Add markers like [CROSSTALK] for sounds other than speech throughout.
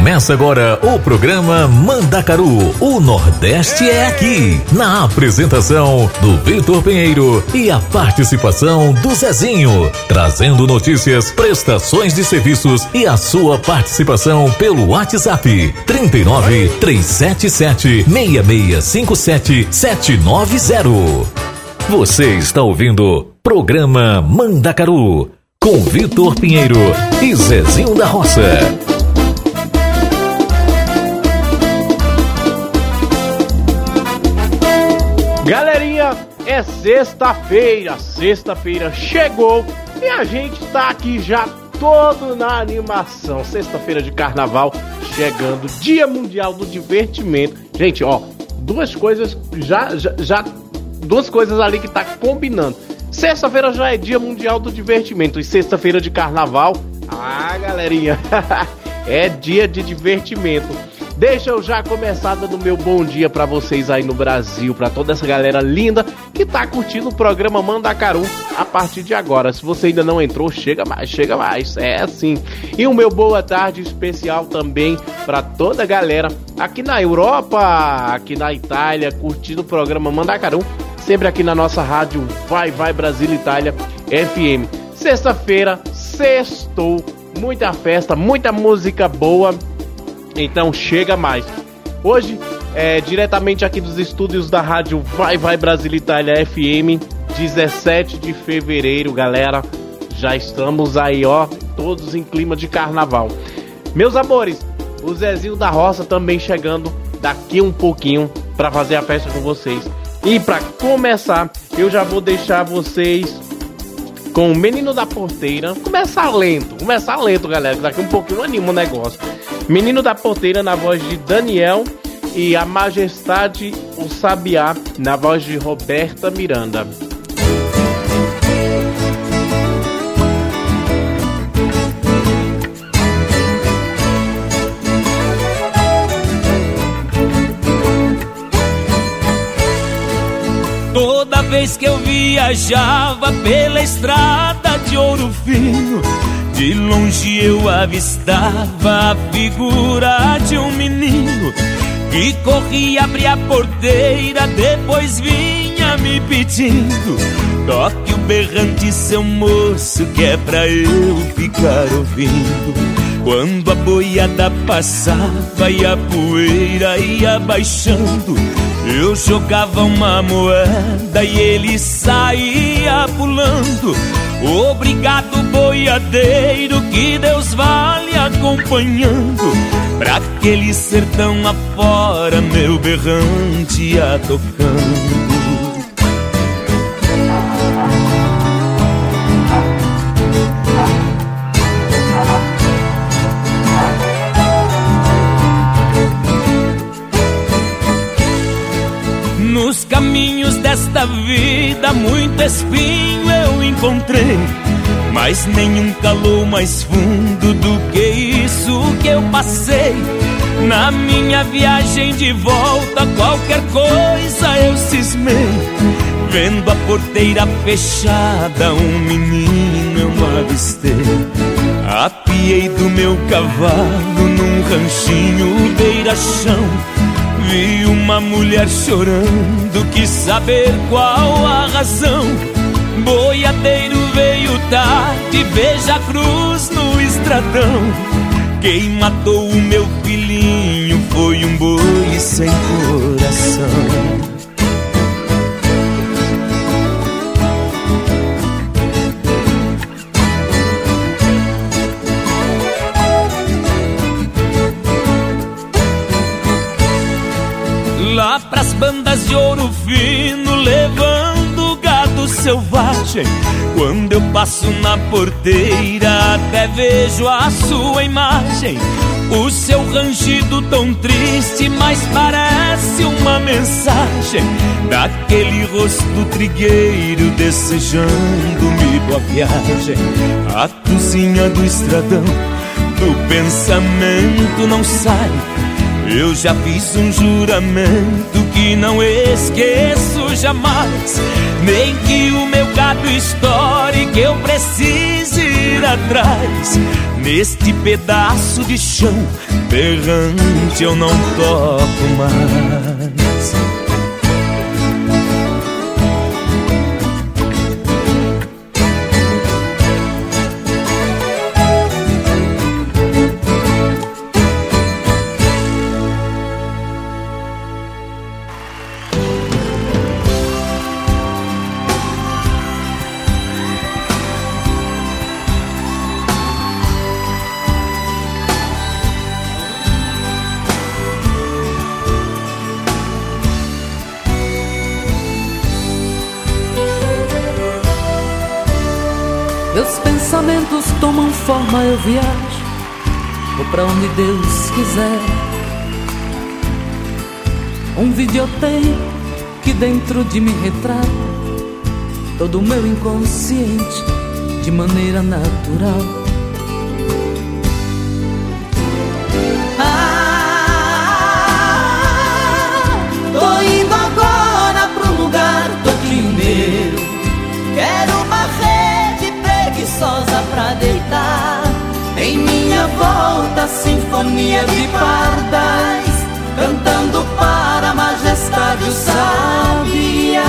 Começa agora o programa Mandacaru. O Nordeste é aqui. Na apresentação do Vitor Pinheiro e a participação do Zezinho. Trazendo notícias, prestações de serviços e a sua participação pelo WhatsApp. 39 377 6657 790. Você está ouvindo programa Mandacaru com Vitor Pinheiro e Zezinho da Roça. Sexta-feira, sexta-feira chegou e a gente tá aqui já todo na animação. Sexta-feira de carnaval chegando, Dia Mundial do Divertimento. Gente, ó, duas coisas já, já, já duas coisas ali que tá combinando. Sexta-feira já é Dia Mundial do Divertimento e sexta-feira de carnaval. Ah, galerinha, [LAUGHS] é dia de divertimento. Deixa eu já começar dando meu bom dia para vocês aí no Brasil, para toda essa galera linda que tá curtindo o programa Mandacaru a partir de agora. Se você ainda não entrou, chega mais, chega mais. É assim. E o meu boa tarde especial também para toda a galera aqui na Europa, aqui na Itália, curtindo o programa Mandacaru sempre aqui na nossa rádio Vai Vai Brasil Itália FM. Sexta-feira, sextou, muita festa, muita música boa. Então chega mais. Hoje, é, diretamente aqui dos estúdios da rádio Vai Vai Brasil Itália FM, 17 de fevereiro, galera. Já estamos aí, ó, todos em clima de carnaval. Meus amores, o Zezinho da Roça também chegando daqui um pouquinho para fazer a festa com vocês. E para começar, eu já vou deixar vocês com o Menino da Porteira. Começar lento, começar lento, galera, daqui um pouquinho anima o negócio. Menino da Porteira na voz de Daniel e a Majestade o Sabiá na voz de Roberta Miranda. Vez que eu viajava pela estrada de ouro fino, de longe eu avistava a figura de um menino que corria abrir a porteira, depois vinha me pedindo: toque o berrante, seu moço, que é pra eu ficar ouvindo. Quando a boiada passava e a poeira ia baixando, eu jogava uma moeda e ele saía pulando. Obrigado, boiadeiro, que Deus vale acompanhando. Pra aquele sertão afora, meu berrante ia tocando. Caminhos desta vida, muito espinho eu encontrei. Mas nenhum calou mais fundo do que isso que eu passei. Na minha viagem de volta, qualquer coisa eu cismei. Vendo a porteira fechada, um menino eu avistei. Apiei do meu cavalo num ranchinho beira-chão Vi uma mulher chorando, quis saber qual a razão. Boiadeiro veio tarde, veja a cruz no estradão. Quem matou o meu filhinho foi um boi sem coração. Quando eu passo na porteira, até vejo a sua imagem. O seu rangido tão triste, mas parece uma mensagem daquele rosto trigueiro desejando-me boa viagem. A cozinha do estradão do pensamento não sai eu já fiz um juramento que não esqueço jamais. Nem que o meu gado estoure, que eu precise ir atrás. Neste pedaço de chão berrante eu não toco mais. Forma, eu viajo, vou pra onde Deus quiser. Um videotape que dentro de mim retrata todo o meu inconsciente de maneira natural. Sinfonia de pardais, cantando para a majestade o sabia.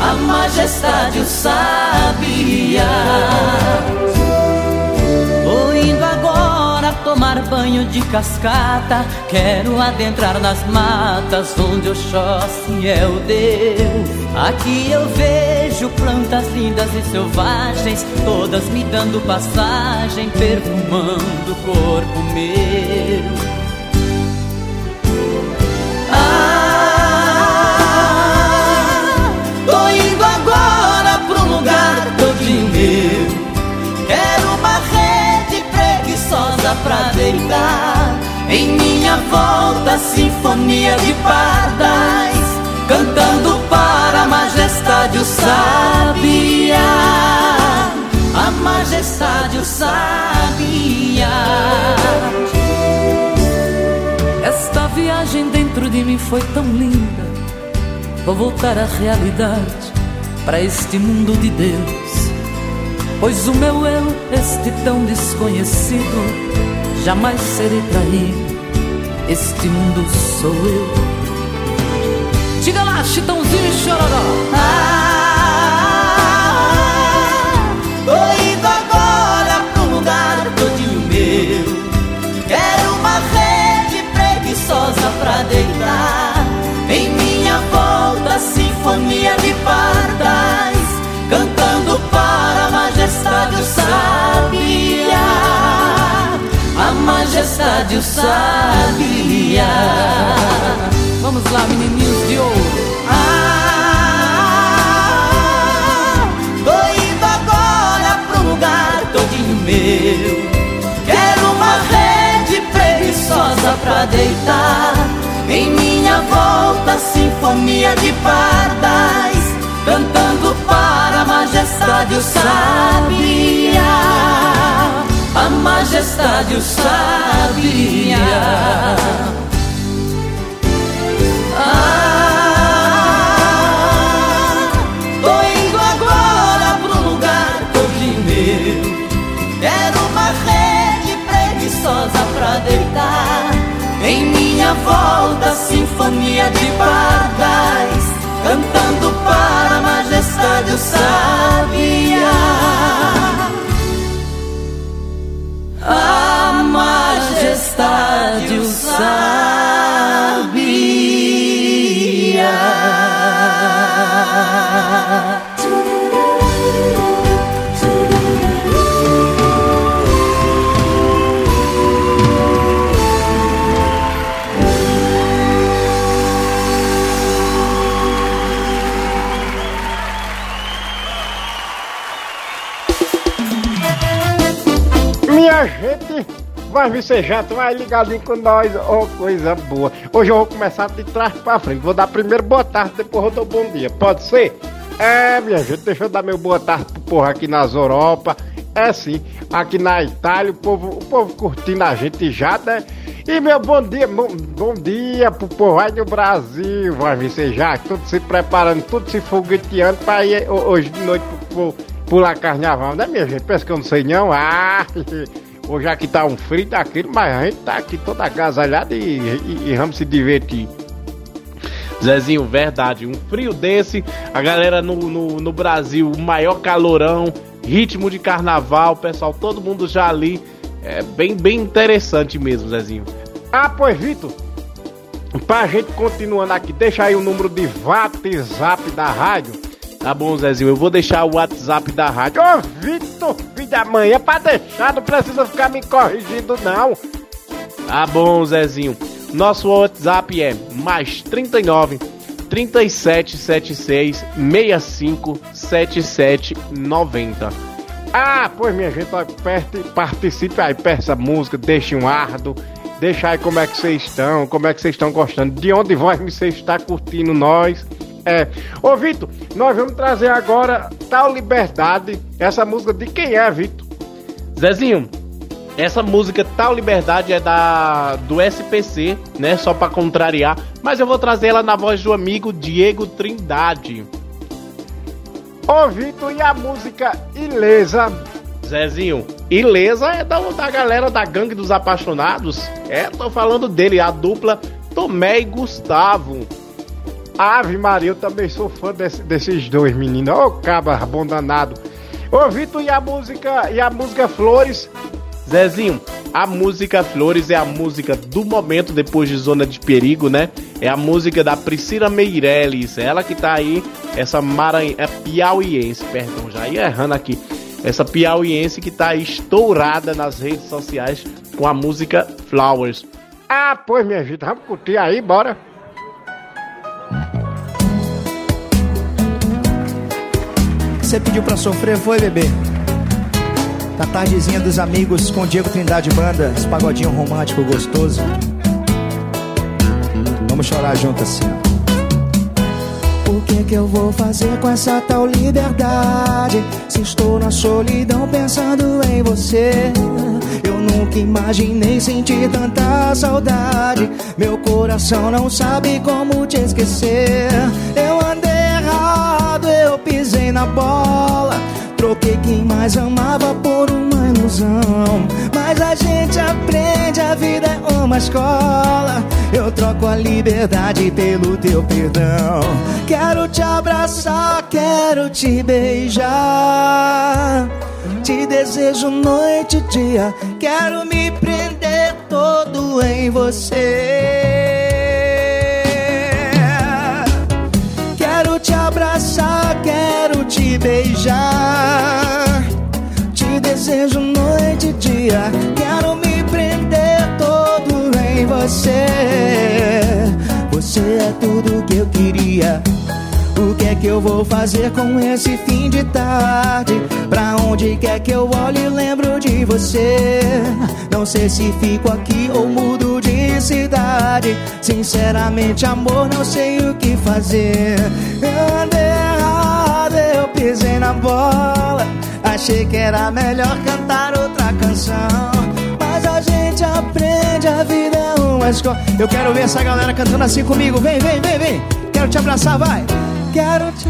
A majestade o sabia. Vou indo agora tomar banho de cascata. Quero adentrar nas matas onde Oxóssi é o Deus. Aqui eu vejo plantas lindas e selvagens, todas me dando passagem, perfumando o corpo meu. Ah, tô indo agora pro lugar todinho meu. Quero uma rede preguiçosa pra deitar. Em minha volta, sinfonia de pardais, cantando majestade o sabia. A majestade o sabia. Esta viagem dentro de mim foi tão linda. Vou voltar à realidade, para este mundo de Deus. Pois o meu eu, este tão desconhecido, jamais serei traído. Este mundo sou eu. Lá, Chitãozinho e Chororó. Ah, tô indo agora pro lugar todinho meu. Quero uma rede preguiçosa pra deitar. Em minha volta, sinfonia de pardais, cantando para a majestade o sabia. A majestade o sabia. Vamos lá, menininhos de ouro. Ah, tô indo agora pro lugar todinho meu. Quero uma rede preguiçosa pra deitar. Em minha volta, sinfonia de pardais, cantando para a majestade o sabia. A majestade o sabia. Minha volta, sinfonia de pardais, cantando para a majestade o sabia. A majestade o sabia. Gente, vai vicejato, vai ligadinho com nós, oh coisa boa. Hoje eu vou começar de trás pra frente. Vou dar primeiro boa tarde, depois eu dou bom dia. Pode ser? É, minha gente, deixa eu dar meu boa tarde pro povo aqui nas Europa. É sim, aqui na Itália, o povo, o povo curtindo a gente já, né? E meu bom dia, bom, bom dia pro povo aí do Brasil, vai vicejar, tudo se preparando, tudo se fogueteando pra ir ho- hoje de noite pro, pro, pular carnaval, né, minha gente? Pensa que eu não sei não? Ah, [LAUGHS] hoje aqui tá um frio daquele, mas a gente tá aqui toda agasalhada e, e, e vamos se divertir. Zezinho, verdade, um frio desse, a galera no, no, no Brasil, o maior calorão, ritmo de carnaval, pessoal, todo mundo já ali. É bem, bem interessante mesmo, Zezinho. Ah, pois, Vitor, pra gente continuando aqui, deixa aí o número de WhatsApp da rádio. Tá bom, Zezinho, eu vou deixar o WhatsApp da rádio. Ô, Vitor, filho da mãe, é pra deixar, não precisa ficar me corrigindo, não. Tá bom, Zezinho. Nosso WhatsApp é mais 39 3776 65 77 90. Ah, pois minha gente, participe aí, peça música, deixe um ardo, deixa aí como é que vocês estão, como é que vocês estão gostando, de onde voz você está curtindo nós. É. Ô Vitor, nós vamos trazer agora Tal Liberdade. Essa música de quem é, Vitor? Zezinho, essa música Tal Liberdade é da do SPC, né? Só para contrariar, mas eu vou trazer ela na voz do amigo Diego Trindade. Ô Vitor, e a música Ilesa? Zezinho, Ilesa é da, da galera da Gangue dos Apaixonados. É, tô falando dele, a dupla Tomé e Gustavo. Ave Maria, eu também sou fã desse, desses dois meninos. Ô, oh, cabra bom danado. Ô, Vitor, e a música, e a música Flores? Zezinho, a música Flores é a música do momento depois de Zona de Perigo, né? É a música da Priscila Meirelles, ela que tá aí, essa maranhã, é piauiense, perdão, já ia errando aqui. Essa piauiense que tá aí estourada nas redes sociais com a música Flowers. Ah, pois minha gente, vamos curtir aí, bora. Você pediu pra sofrer, foi, bebê? Na tardezinha dos amigos com Diego Trindade Banda, esse pagodinho romântico gostoso. Vamos chorar junto assim. O que que eu vou fazer com essa tal liberdade? Se estou na solidão pensando em você. Eu nunca imaginei sentir tanta saudade. Meu coração não sabe como te esquecer. Eu andei na bola. Troquei quem mais amava por uma ilusão. Mas a gente aprende, a vida é uma escola. Eu troco a liberdade pelo teu perdão. Quero te abraçar, quero te beijar. Te desejo noite e dia. Quero me prender todo em você. Beijar. Te desejo noite e dia, quero me prender todo em você. Você é tudo que eu queria. O que é que eu vou fazer com esse fim de tarde? Pra onde quer que eu olhe, lembro de você. Não sei se fico aqui ou mudo de cidade. Sinceramente, amor, não sei o que fazer. Andei pisei na bola. Achei que era melhor cantar outra canção. Mas a gente aprende, a vida é uma escola. Eu quero ver essa galera cantando assim comigo. Vem, vem, vem, vem. Quero te abraçar, vai quero te.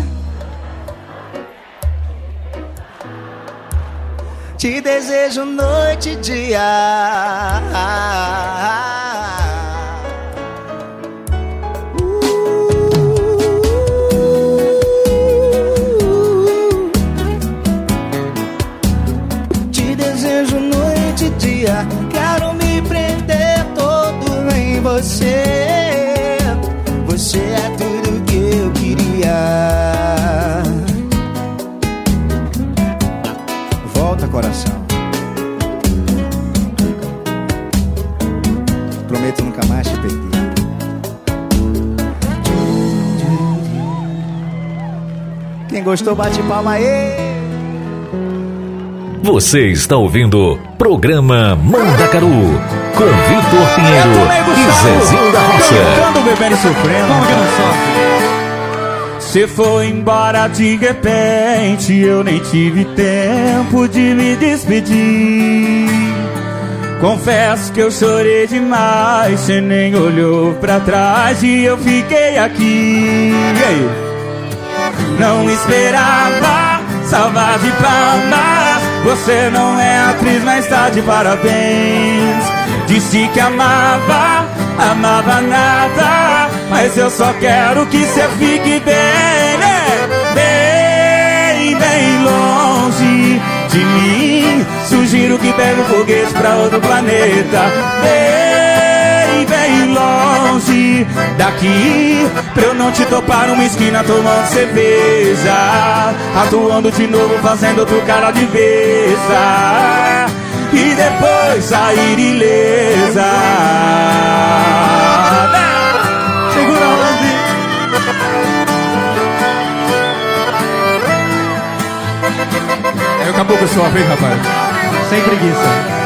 Te desejo noite e dia. Você é tudo que eu Volta, coração. Prometo nunca mais te perder. Quem gostou, bate palma aí. Você está ouvindo Programa Mandacaru com Vitor Pinheiro e Zezinho da Roça. Cantando, bebendo e sofrendo. Como que não sofre? Você foi embora de repente, eu nem tive tempo de me despedir. Confesso que eu chorei demais, você nem olhou pra trás e eu fiquei aqui. Não esperava salva de palmas. Você não é atriz, mas tá de parabéns. Disse que amava, amava nada. Mas eu só quero que você fique bem, né? Bem, bem longe de mim. Sugiro que pegue um foguete pra outro planeta. Bem, bem longe daqui. Pra eu não te topar numa esquina tomando cerveja. Atuando de novo, fazendo outro cara de veza. E depois sair ilesa. Segura Aí acabou com a sua vez, rapaz. Sem preguiça.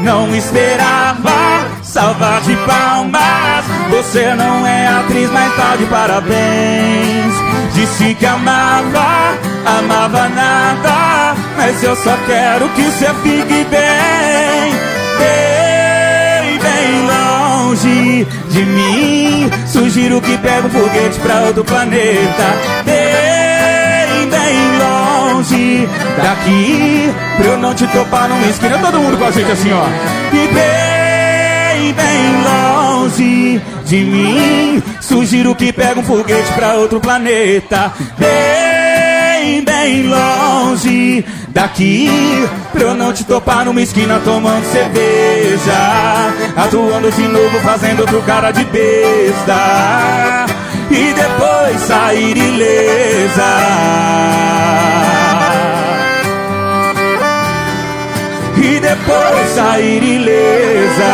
Não esperava salvar de palmas. Você não é atriz, mas tá de parabéns. Disse que amava, amava nada. Mas eu só quero que você fique bem, bem, bem longe de mim. Sugiro que pegue um foguete pra outro planeta. Bem, bem longe daqui. Pra eu não te topar numa esquina. Todo mundo com a gente assim, ó. E bem, bem longe de mim. Sugiro que pegue um foguete pra outro planeta. Bem, bem longe daqui. Pra eu não te topar numa esquina tomando cerveja. Atuando de novo, fazendo outro cara de besta. E depois sair ilesa. E depois sair ilesa.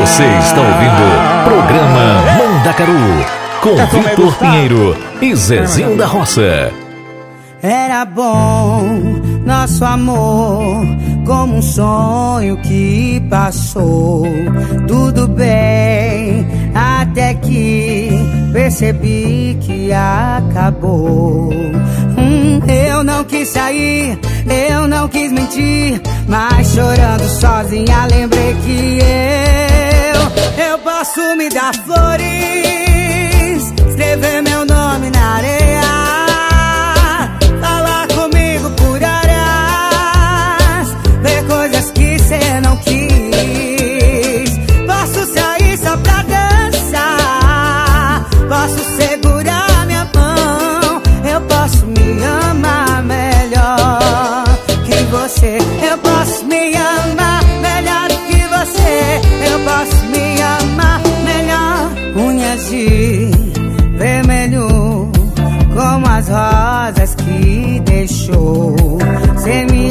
Você está ouvindo Programa Mandacaru com Vitor Pinheiro e Zezinho da Roça. Era bom nosso amor, como um sonho que passou. Tudo bem, até que percebi que acabou. Hum, eu não quis sair, eu não quis mentir, mas chorando sozinha lembrei que eu, eu posso me dar flores, escrever meu nome na areia. Unhas de vermelho como as rosas que deixou. Sem me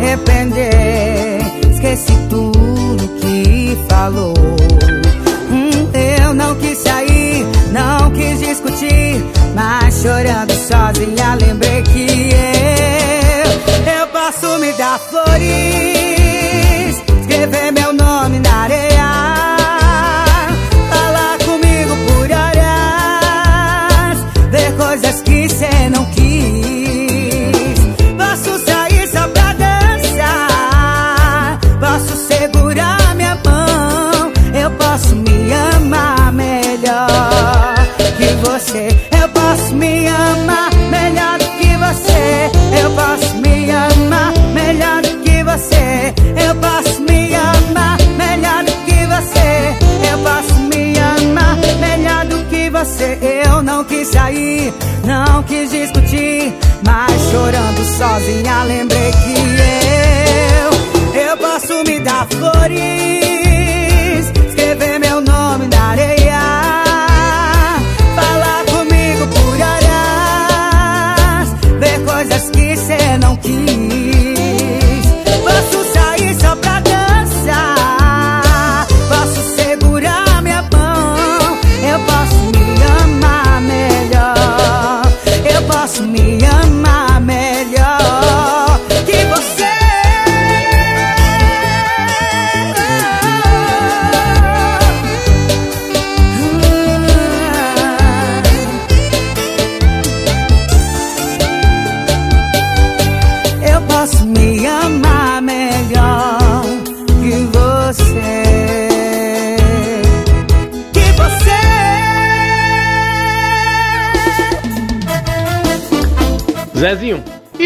arrepender, esqueci tudo que falou. Hum, eu não quis sair, não quis discutir, mas chorando sozinha lembrei que eu, eu posso me dar flores, escrever meu nome na areia. Você. Eu posso me amar melhor do que você. Eu posso me amar melhor do que você. Eu posso me amar melhor do que você. Eu posso me amar melhor do que você. Eu não quis sair, não quis discutir, mas chorando sozinha lembrei que eu, eu posso me dar flores,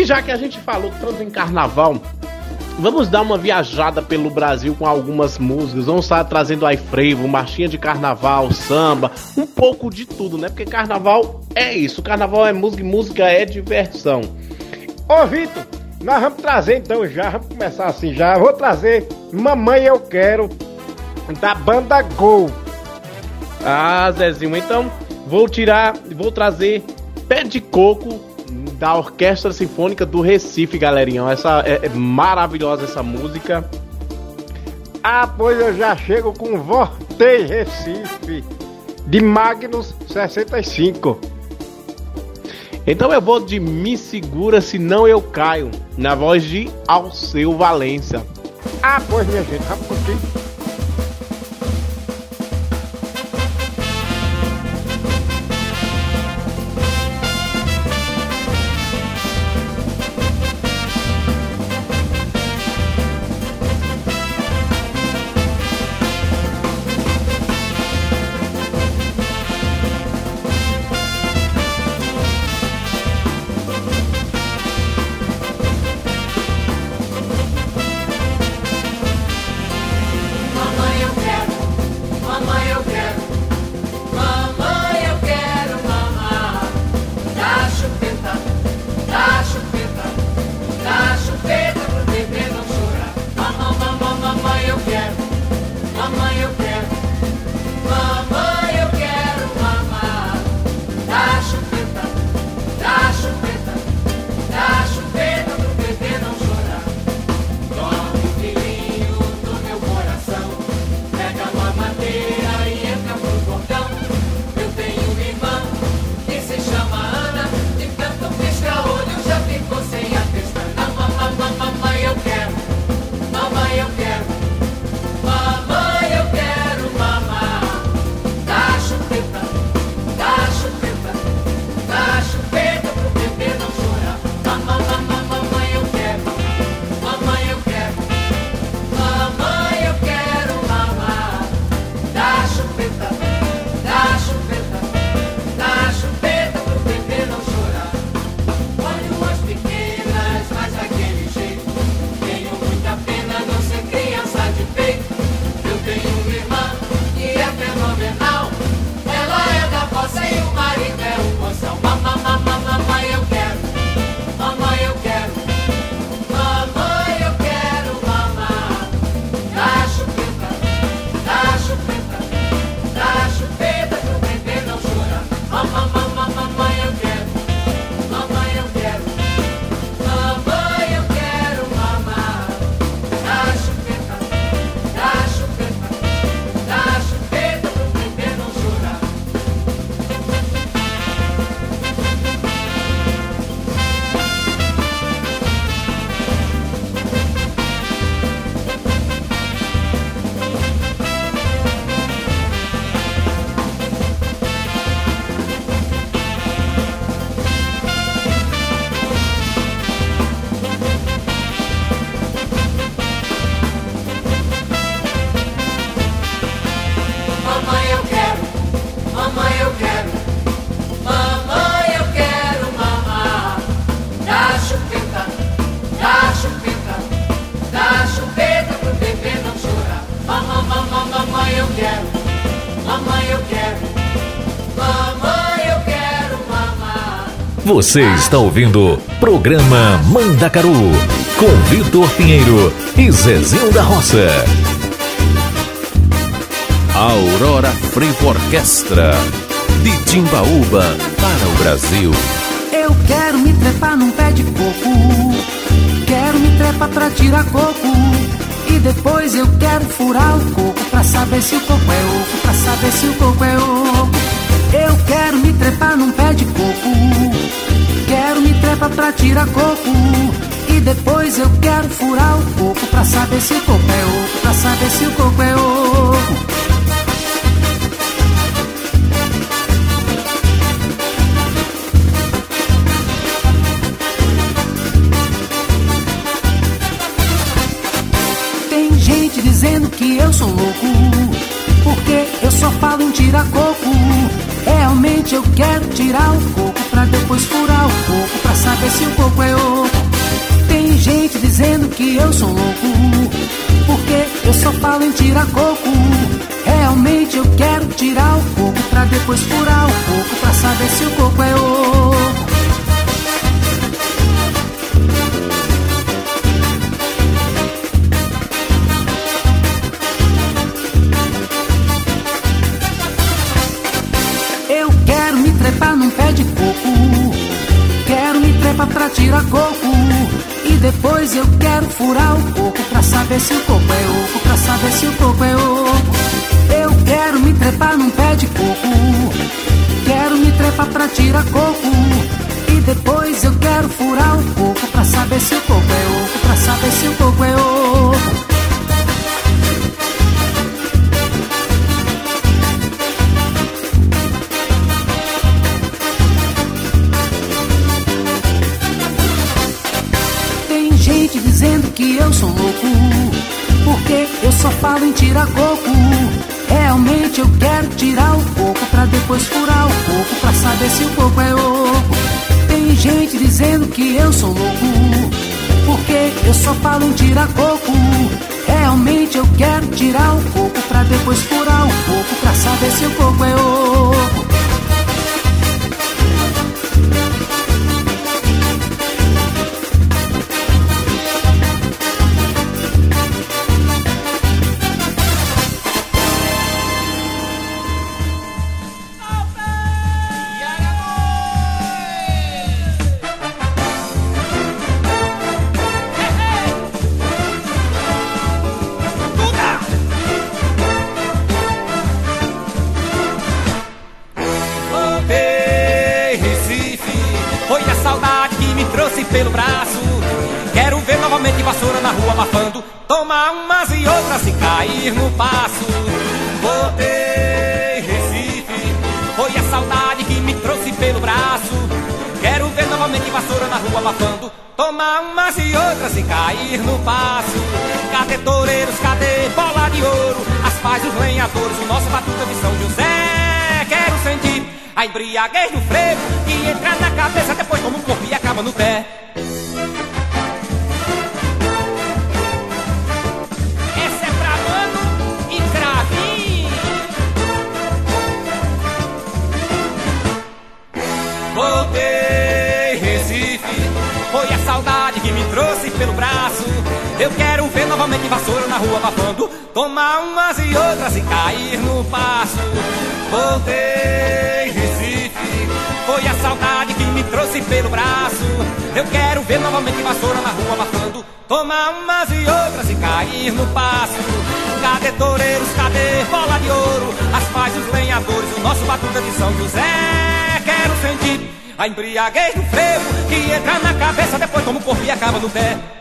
já que a gente falou tanto em carnaval, vamos dar uma viajada pelo Brasil com algumas músicas. Vamos estar trazendo aí frevo, marchinha de carnaval, samba, um pouco de tudo, né? Porque carnaval é isso. Carnaval é música e música é diversão. Ô, Vitor, nós vamos trazer então já, vamos começar assim já. Vou trazer Mamãe Eu Quero da banda Gol. Ah, Zezinho, então vou tirar, vou trazer Pé de Coco da Orquestra Sinfônica do Recife, galerinha. Essa é, é maravilhosa essa música. Ah, pois eu já chego com Vortei Recife de Magnus 65. Então eu vou de Me Segura Senão Eu Caio, na voz de Alceu Valença. Ah, pois minha gente, vamos Você está ouvindo programa Mandacaru com Vitor Pinheiro e Zezinho da Roça. Aurora Frevo Orquestra de Timbaúba para o Brasil. Eu quero me trepar num pé de coco, quero me trepar pra tirar coco. E depois eu quero furar o coco pra saber se o coco é oco, pra saber se o coco é oco. Eu quero me trepar num pé de coco Quero me trepa pra tirar coco. E depois eu quero furar o coco Pra saber se o coco é oco Pra saber se o coco é oco. Tem gente dizendo que eu sou louco Porque eu só falo em tirar coco Realmente eu quero tirar o coco pra depois furar o coco pra saber se o coco é oco. Tem gente dizendo que eu sou louco, porque eu só falo em tirar coco. Realmente eu quero tirar o coco pra depois furar o coco pra saber se o coco é oco. Pra tirar coco. E depois eu quero furar o coco pra saber se o coco é oco, pra saber se o coco é oco. Eu quero me trepar num pé de coco. Quero me trepar pra tirar coco. E depois eu quero furar o coco pra saber se o coco é oco, pra saber se o coco é oco. Eu sou louco, porque eu só falo em tirar coco. Realmente eu quero tirar o coco pra depois furar o coco pra saber se o coco é oco. Tem gente dizendo que eu sou louco, porque eu só falo em tirar coco. Realmente eu quero tirar o coco pra depois furar o coco pra saber se o coco é oco. Novamente vassoura na rua abafando. Tomar umas e outras e cair no passo. Cadê toureiros, cadê bola de ouro? As paz dos lenhadores, o nosso batuta de São José. Quero sentir a embriaguez do frevo que entra na cabeça, depois toma o corpo e acaba no pé.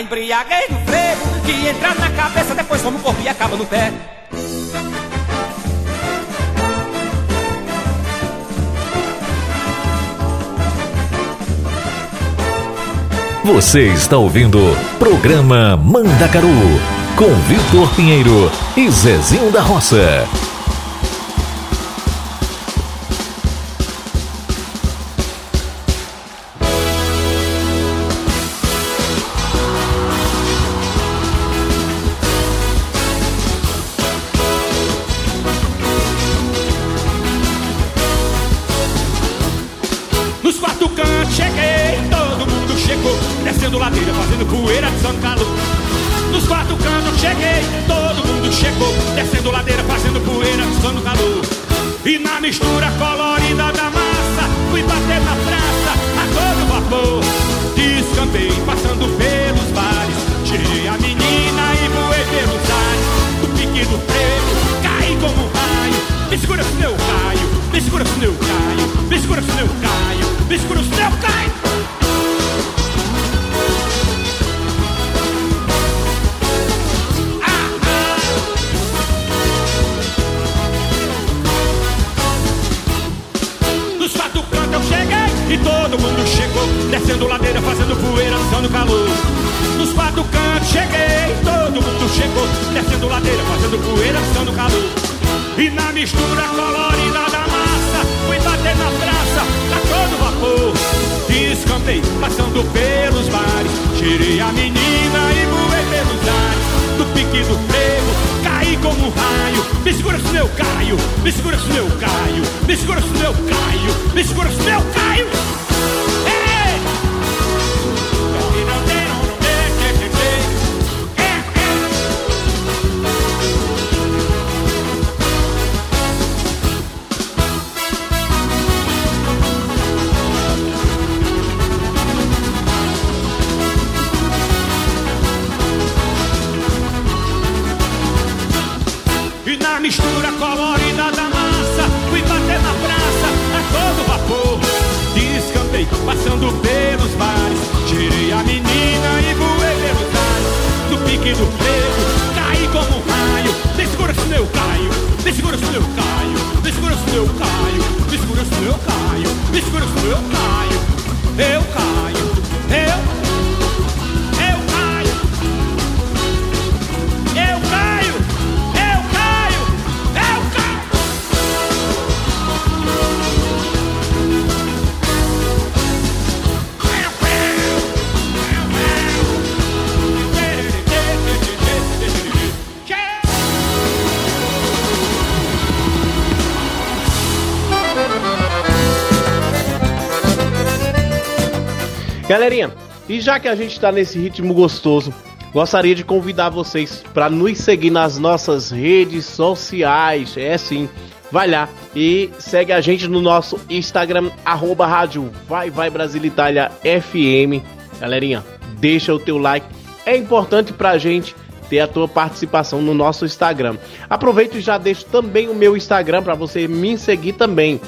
A embriaguez do frevo que entra na cabeça, depois como o corpo e acaba no pé. Você está ouvindo programa Mandacaru com Vitor Pinheiro e Zezinho da Roça. Galerinha, e já que a gente tá nesse ritmo gostoso, gostaria de convidar vocês para nos seguir nas nossas redes sociais. É sim, vai lá e segue a gente no nosso Instagram, arroba rádio Vai Vai Brasil Itália FM. Galerinha, deixa o teu like, é importante pra gente ter a tua participação no nosso Instagram. Aproveita e já deixa também o meu Instagram para você me seguir também.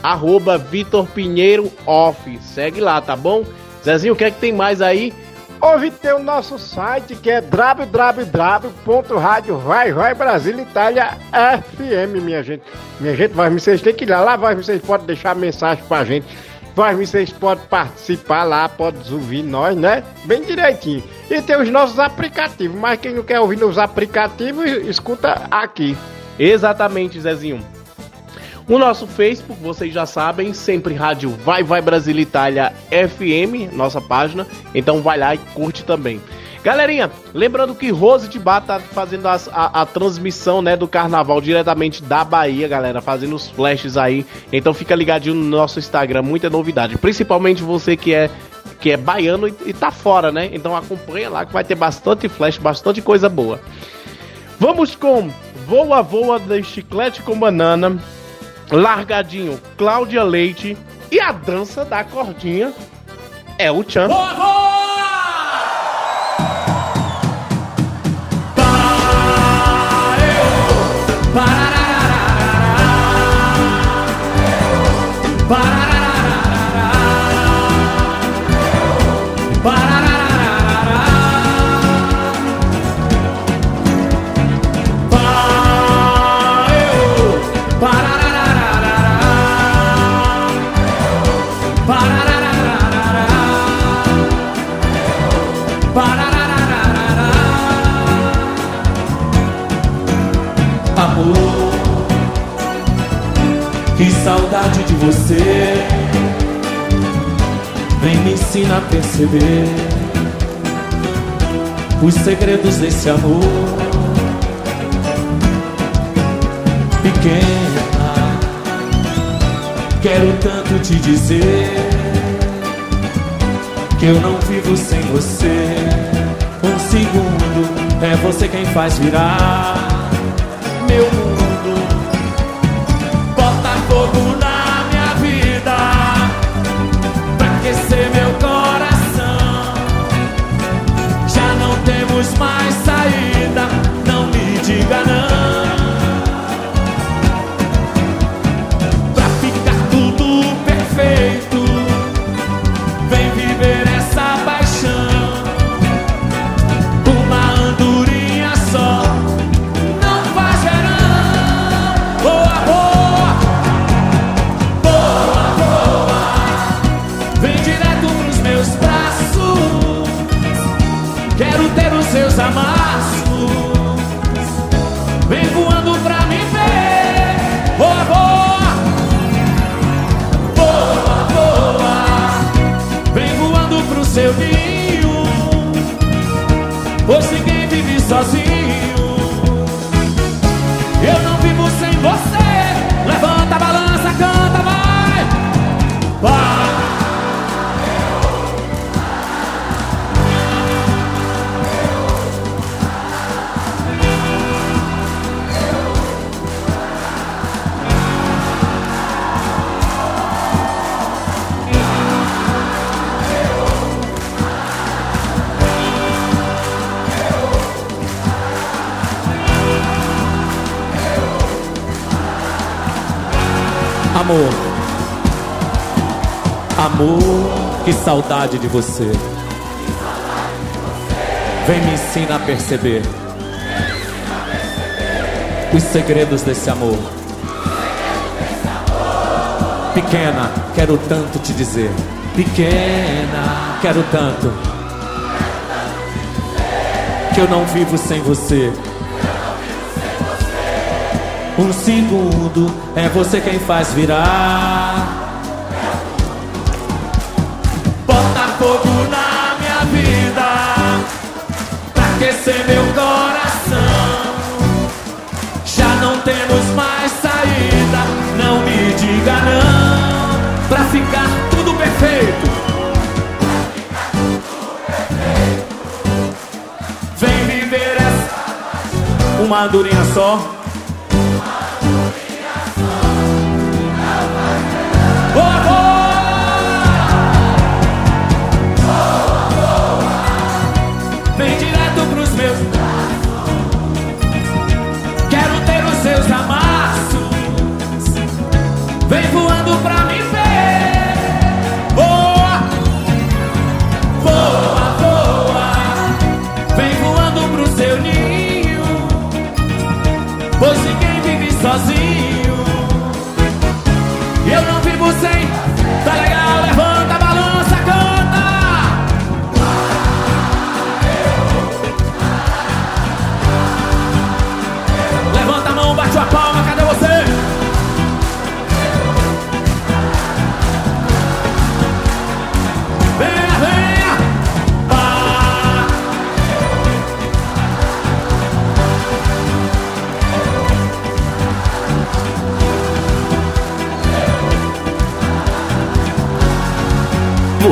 Arroba Vitor Pinheiro Off. Segue lá, tá bom? Zezinho, o que é que tem mais aí? Ouve ter o nosso site que é www.radiovaivaibrasilitália.fm, minha gente. Minha gente, vai vocês tem que ir lá, lá vai vocês podem deixar mensagem pra gente. Vai vocês podem participar lá, podem ouvir nós, né? Bem direitinho. E tem os nossos aplicativos, mas quem não quer ouvir nos aplicativos, escuta aqui. Exatamente, Zezinho. O nosso Facebook, vocês já sabem, sempre rádio Vai Vai Brasil Itália FM, nossa página. Então vai lá e curte também. Galerinha, lembrando que Rose de Bar tá fazendo as- a, a transmissão né, do carnaval diretamente da Bahia, galera, fazendo os flashes aí. Então fica ligadinho no nosso Instagram, muita novidade. Principalmente você que é que é baiano e, e tá fora, né? Então acompanha lá que vai ter bastante flash, bastante coisa boa. Vamos com Voa Voa de Chiclete com Banana, Largadinho Cláudia Leite e a dança da cordinha é o Chan. Amor, você. Vem me ensina a perceber os segredos desse amor. Pequena, quero tanto te dizer que eu não vivo sem você. Um segundo é você quem faz virar meu. Meu coração. Já não temos mais saída, não me diga não. Pra ficar tudo perfeito, Amor, amor, que saudade de você. Vem me ensina a perceber os segredos desse amor. Pequena, quero tanto te dizer. Pequena, quero tanto que eu não vivo sem você. Um segundo é você quem faz virar. Bota fogo na minha vida pra aquecer meu coração. Já não temos mais saída, não me diga não. Pra ficar tudo perfeito. Uma andorinha só.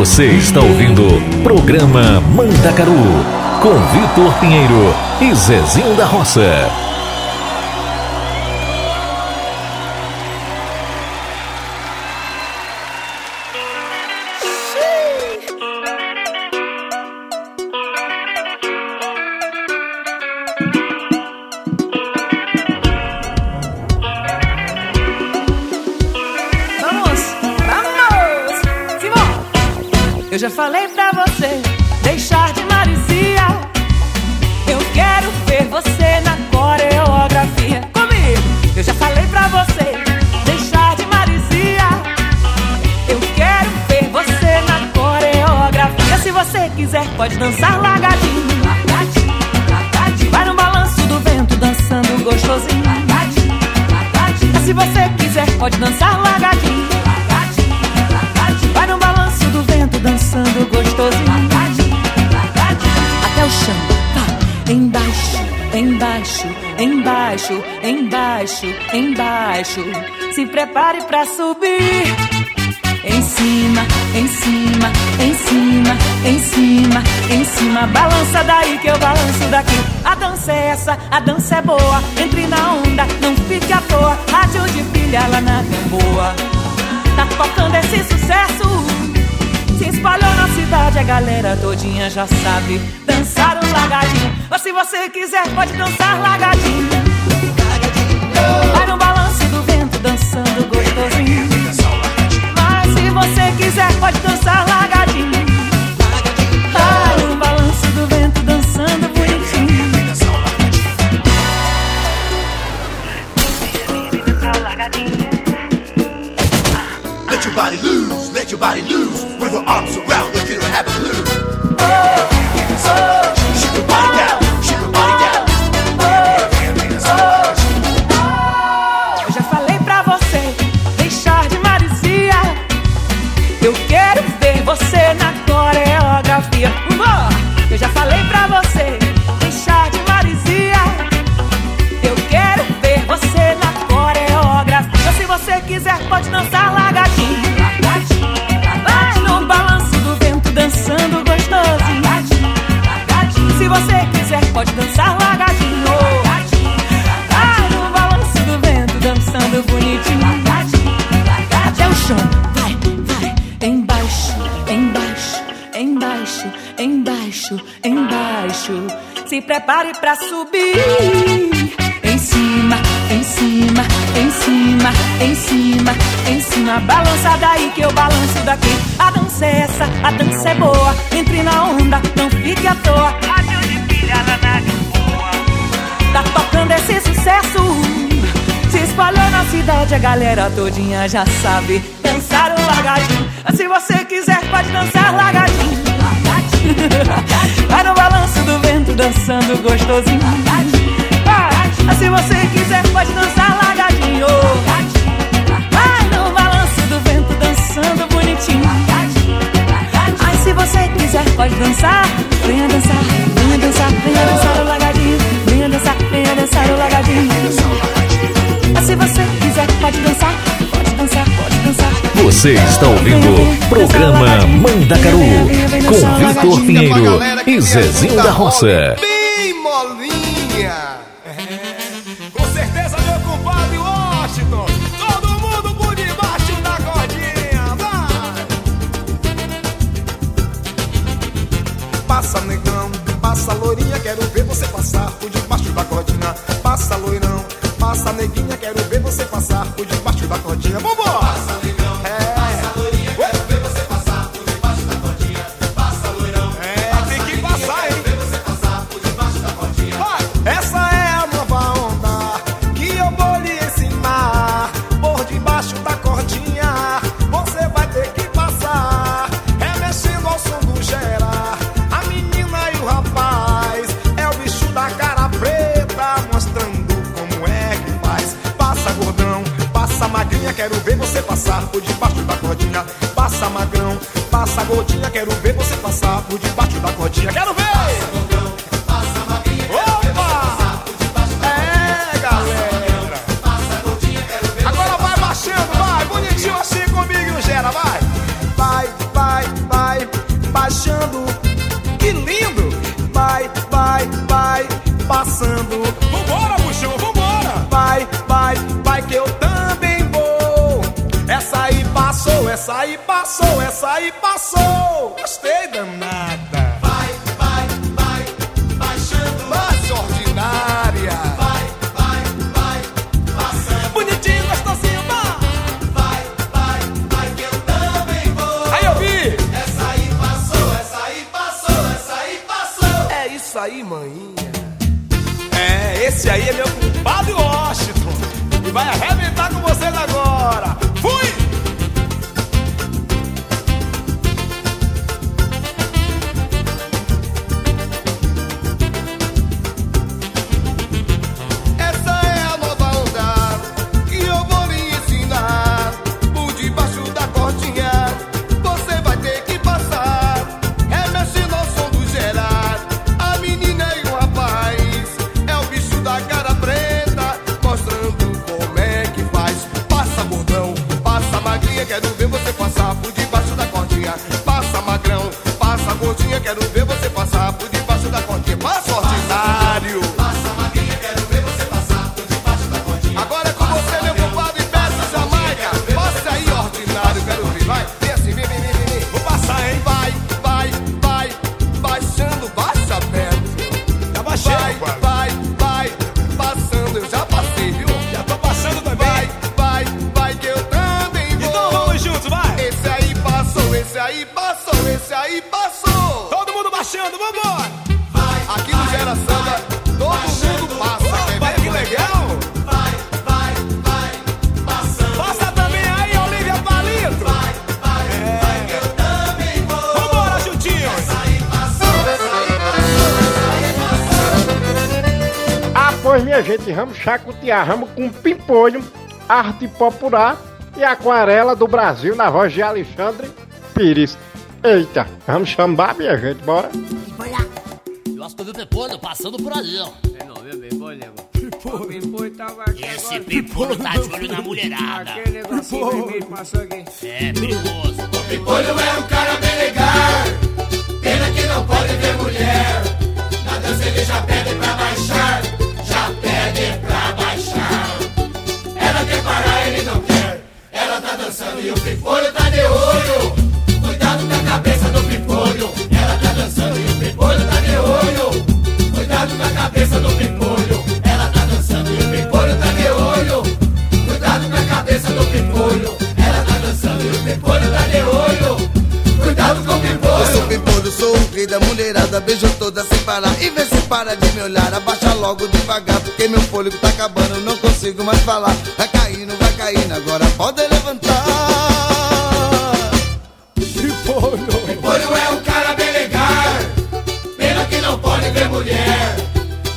Você está ouvindo programa Mandacaru com Vitor Pinheiro e Zezinho da Roça. Essa, a dança é boa. Entre na onda, não fique à toa. Rádio de pilha lá na Gamboa. Tá tocando esse sucesso. Se espalhou na cidade, a galera todinha já sabe dançar o lagadinho. Mas se você quiser, pode dançar lagadinho. Vai no balanço do vento dançando gostosinho. Mas se você quiser, pode dançar lagadinho. Your body loose. With your arms around, look at her have a blue. se prepare pra subir. Em cima, em cima, em cima, em cima, em cima. Balança daí que eu balanço daqui. A dança é essa, a dança é boa. Entre na onda, não fique à toa. Rádio de pilhada na boa. Tá tocando esse sucesso. Se espalhou na cidade, a galera todinha já sabe dançar o lagadinho. Se você quiser, pode dançar lagadinho. Vai no balanço do vento dançando gostosinho. Ah, Se você quiser pode dançar lagadinho Vai no balanço do vento dançando bonitinho. Ah, se você quiser pode dançar. Venha dançar, venha dançar, venha dançar o lagadinho Venha dançar, venha dançar o lagadinho ah, Se você quiser pode dançar. Você está ouvindo o programa Manda Mandacaru com Vitor Pinheiro e Zezinho da Roça. essa aí, maninha. É, esse aí é meu compadre Washington. E vai arrebentar com vocês agora. Fui! chacutearramos com pimpolho, arte popular e aquarela do Brasil na voz de Alexandre Pires. Eita, vamos chambar, minha gente, bora. Eu acho que eu vi pimpolho passando por ali, ó. É não, viu, é pimpolho, negócio. Pimpolho. pimpolho tava tá aqui Esse pimpolho tá de olho na mulherada. Aquele negocinho vermelho passou aqui. É, perigoso. O pimpolho é o cara. beijo toda sem parar. E vê se para de me olhar. Abaixa logo devagar Porque meu fôlego tá acabando Não consigo mais falar. Vai caindo, vai caindo Agora pode levantar. Repolho Repolho é o cara bem legal. Pena que não pode ver mulher.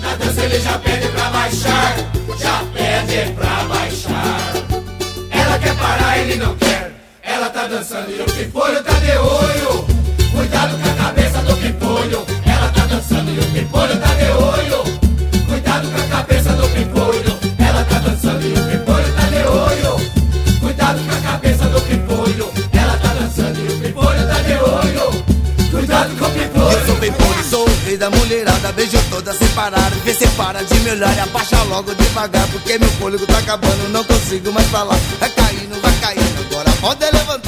Na dança ele já pede pra baixar. Já pede pra baixar. Ela quer parar, ele não quer. Ela tá dançando e o Repolho tá de olho. Vê se para de melhor e abaixa logo devagar Porque meu fôlego tá acabando, não consigo mais falar. Vai caindo, vai caindo, agora pode levantar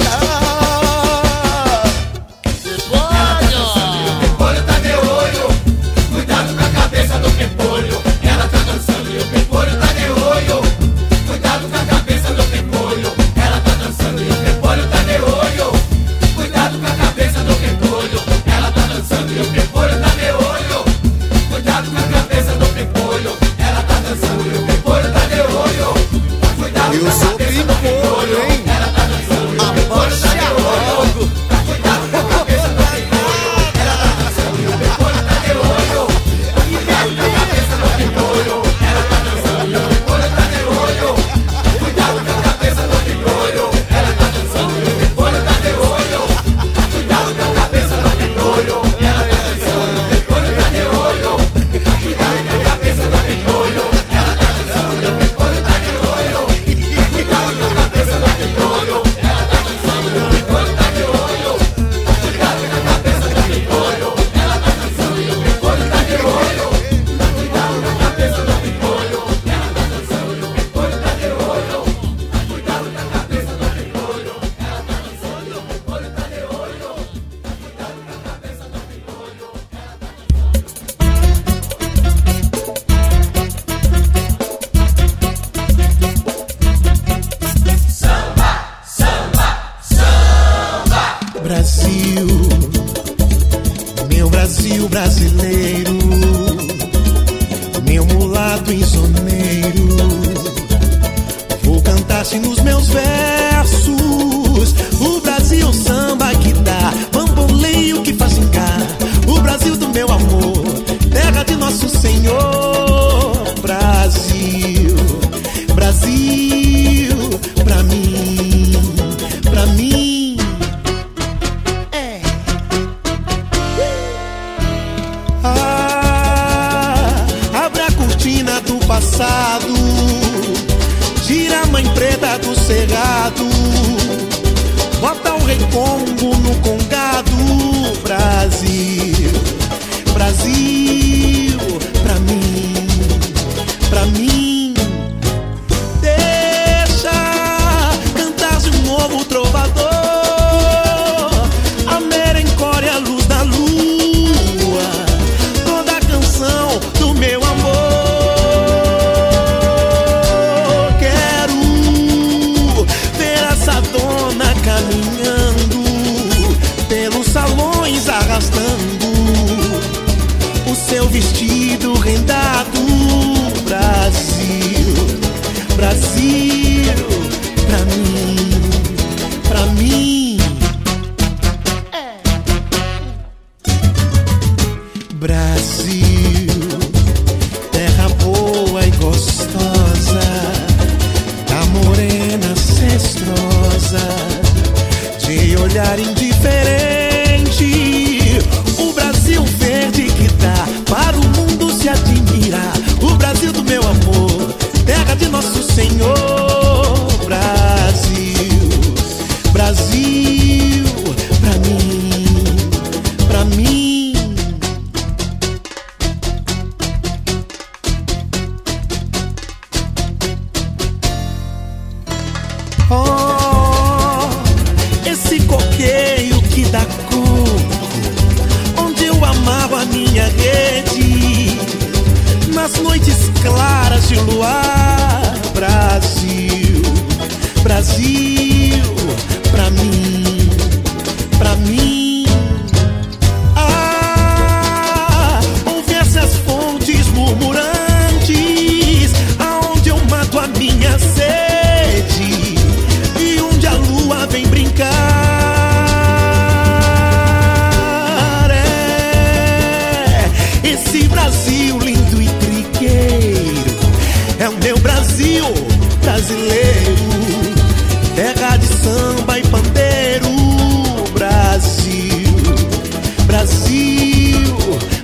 Brasil,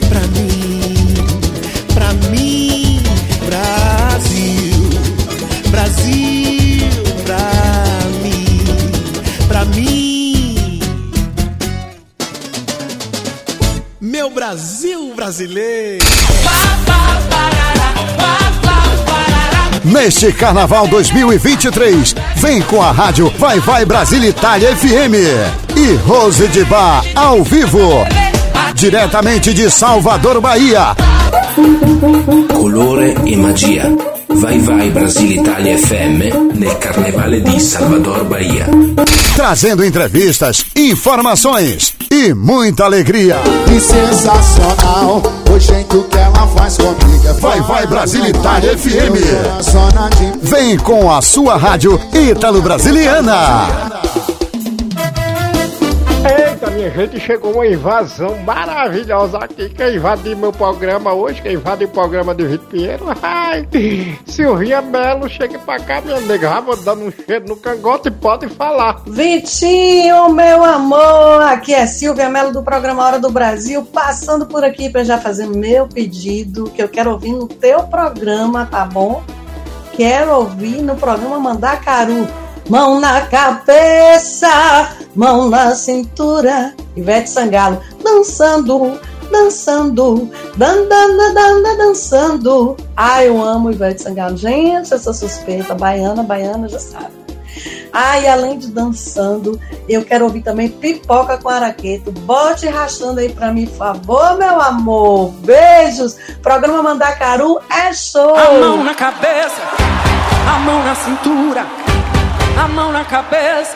pra mim, pra mim, Brasil, Brasil, pra mim, pra mim. Meu Brasil brasileiro. Neste Carnaval 2023, vem com a rádio Vai Vai Brasília Itália FM e Rose de Bar ao vivo, diretamente de Salvador, Bahia. Colore e magia. Vai vai Brasile Italia FM nel Carnevale di Salvador Bahia. Trazendo entrevistas, informações e muita alegria. Que sensacional, o jeito que ela faz comigo é Vai Vai Brasília Itália FM. De Vem com a sua rádio Ítalo Brasiliana. Minha gente, chegou uma invasão maravilhosa aqui. Quem invadiu meu programa hoje, quem invadiu o programa de Vitor Pinheiro, ai, Silvinha Melo, chega pra cá, minha nega, já vou dando um cheiro no cangote e pode falar. Vitinho, meu amor, aqui é Silvia Melo do programa Hora do Brasil, passando por aqui para já fazer meu pedido, que eu quero ouvir no teu programa, tá bom? Quero ouvir no programa Mandacaru. Mão na cabeça, mão na cintura. Ivete Sangalo, dançando, dançando, dan, dan, dan, dan, dan, dançando. Ai, eu amo Ivete Sangalo. Gente, sou suspeita, baiana, baiana, já sabe. E além de dançando, eu quero ouvir também pipoca com araqueto. Bote rachando aí pra mim, por favor, meu amor. Beijos. Programa Mandacaru é show. A mão na cabeça, a mão na cintura, a mão na cabeça,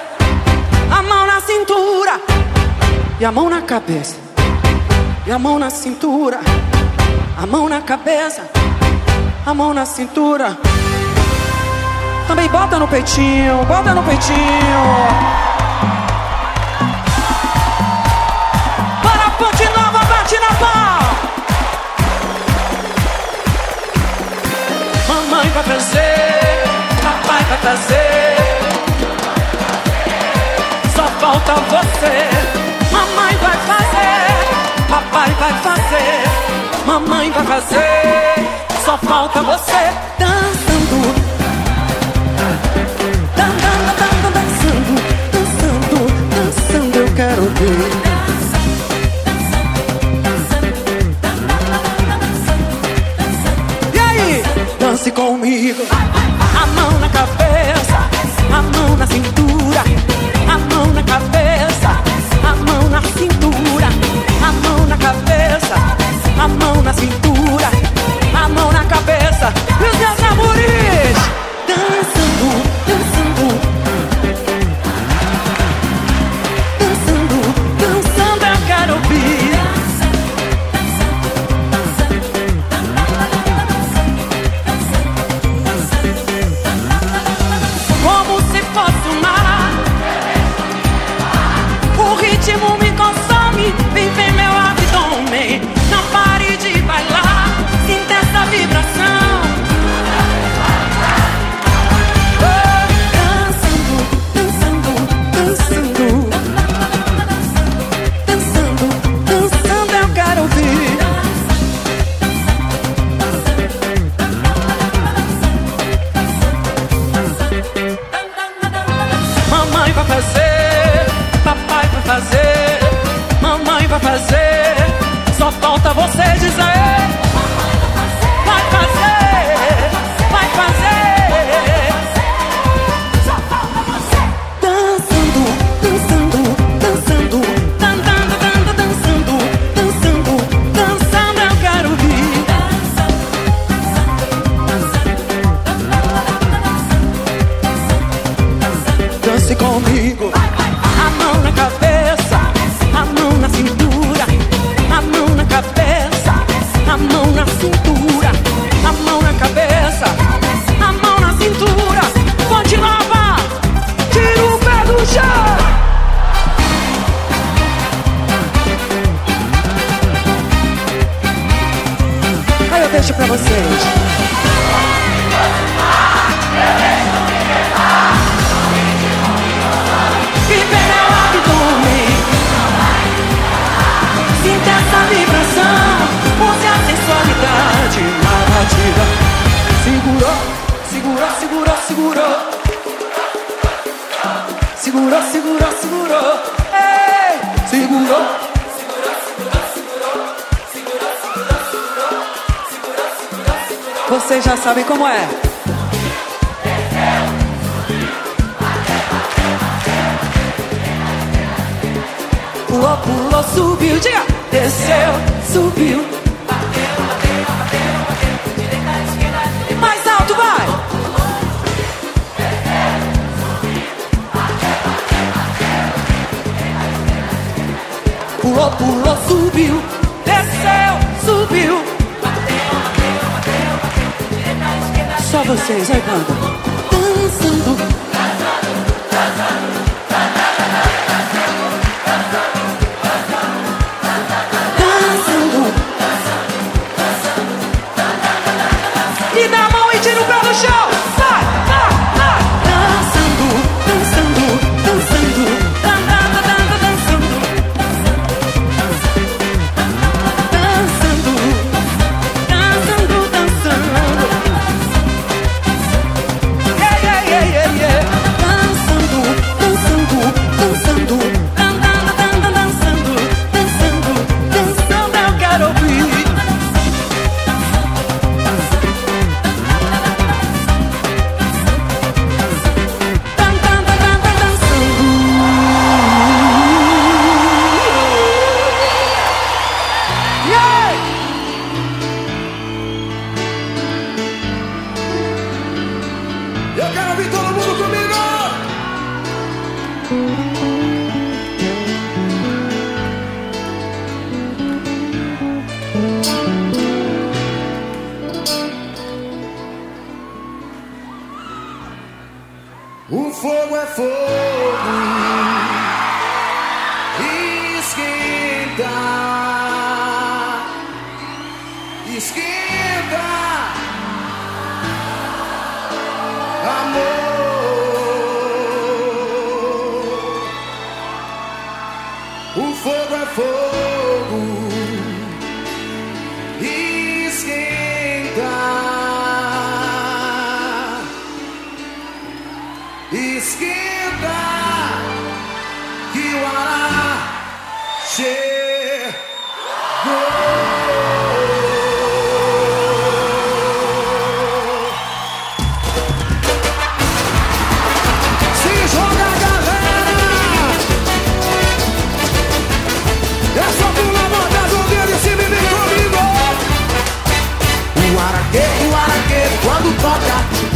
a mão na cintura, e a mão na cabeça, e a mão na cintura, a mão na cabeça, a mão na cintura. Também bota no peitinho, bota no peitinho. Mamãe vai fazer, papai vai fazer. Só falta você. Mamãe vai fazer, papai vai fazer. Mamãe vai fazer. Só falta você dançando. Dan, dan, dan, dan, Dançando, dançando, dançando, eu quero ver. Dance comigo. A mão na cabeça, a mão na cintura, a mão na cabeça, a mão na cintura, a mão na cabeça, a mão na cintura, a mão na cabeça. E os meus amores dançando, dançando, fazer. Só falta você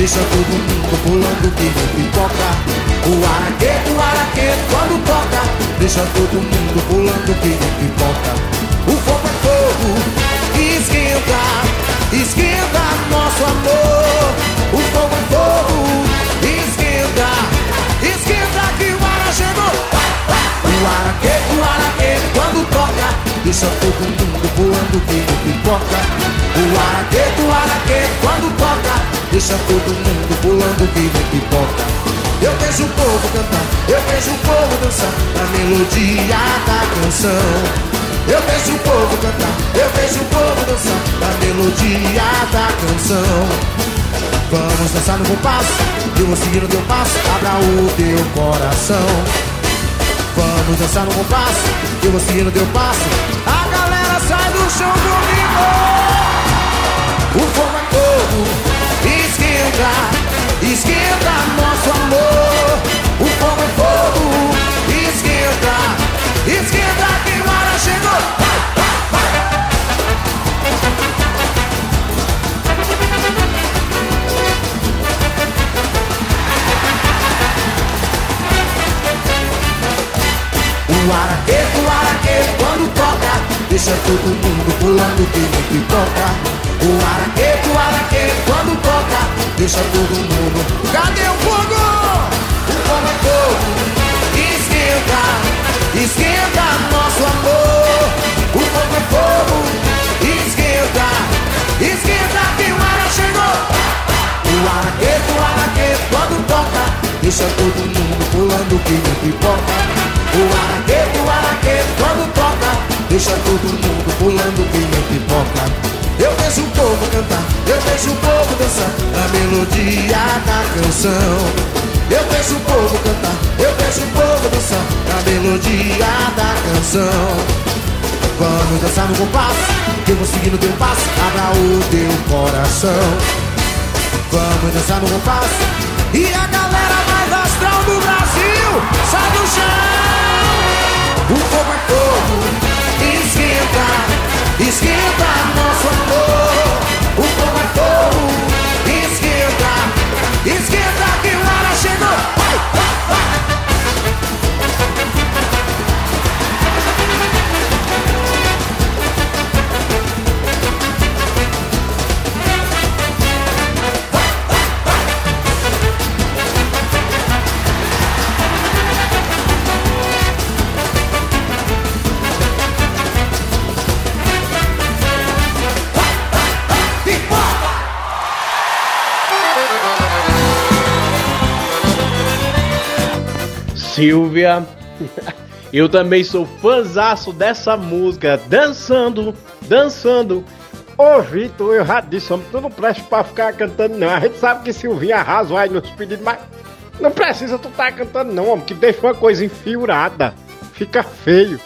deixa todo mundo pulando que nem pipoca. O araquê, o araquê, quando toca, deixa todo mundo pulando que nem pipoca. O fogo é fogo, esquenta, esquenta nosso amor. O fogo é fogo, esquenta, esquenta que o ara chegou. O araquê, o araquê, quando toca, deixa todo mundo pulando que nem pipoca. O araquê, o araquê, quando toca, deixa todo mundo pulando que nem pipoca. Eu vejo o povo cantar, eu vejo o povo dançar na melodia da canção. Eu vejo o povo cantar, eu vejo o povo dançar na melodia da canção. Vamos dançar no compasso, eu vou seguir o teu passo, abra o teu coração. Vamos dançar no compasso, eu vou seguir o teu passo, a galera sai do chão comigo. O esquenta, esquenta nosso amor. O fogo é fogo, esquenta, esquenta que o ara chegou. O araquê, o araquê, quando toca, deixa todo mundo pulando que nem pipoca. O araquê, o araquê, quando toca, deixa todo mundo. Cadê o fogo? O fogo é fogo, esquenta, esquenta nosso amor. O fogo é fogo, esquenta, esquenta que o ara chegou. O araquê, o araquê, quando toca, deixa todo mundo pulando que nem pipoca. O araquê, o araquê, quando toca, deixa todo mundo pulando que nem pipoca. Eu vejo o povo cantar, eu vejo o povo dançar a melodia da canção. Eu vejo o povo cantar, eu vejo o povo dançar a melodia da canção. Vamos dançar no compasso, que eu vou seguir no teu passo, abra o teu coração. Vamos dançar no compasso, e a galera mais astral do Brasil sai do chão. O fogo é fogo, esquenta, esquenta nosso amor. O fogo é fogo, esquenta, esquenta que o hora chegou. Vai, vai, vai. Silvia. Eu também sou fãzaço dessa música. Dançando, dançando. Ô, Vitor, eu já disse, tu não presta pra ficar cantando, não. A gente sabe que Silvinha arrasa aí nos pedidos, mas não precisa tu tá cantando, não, homem, que deixa uma coisa enfiurada. Fica feio.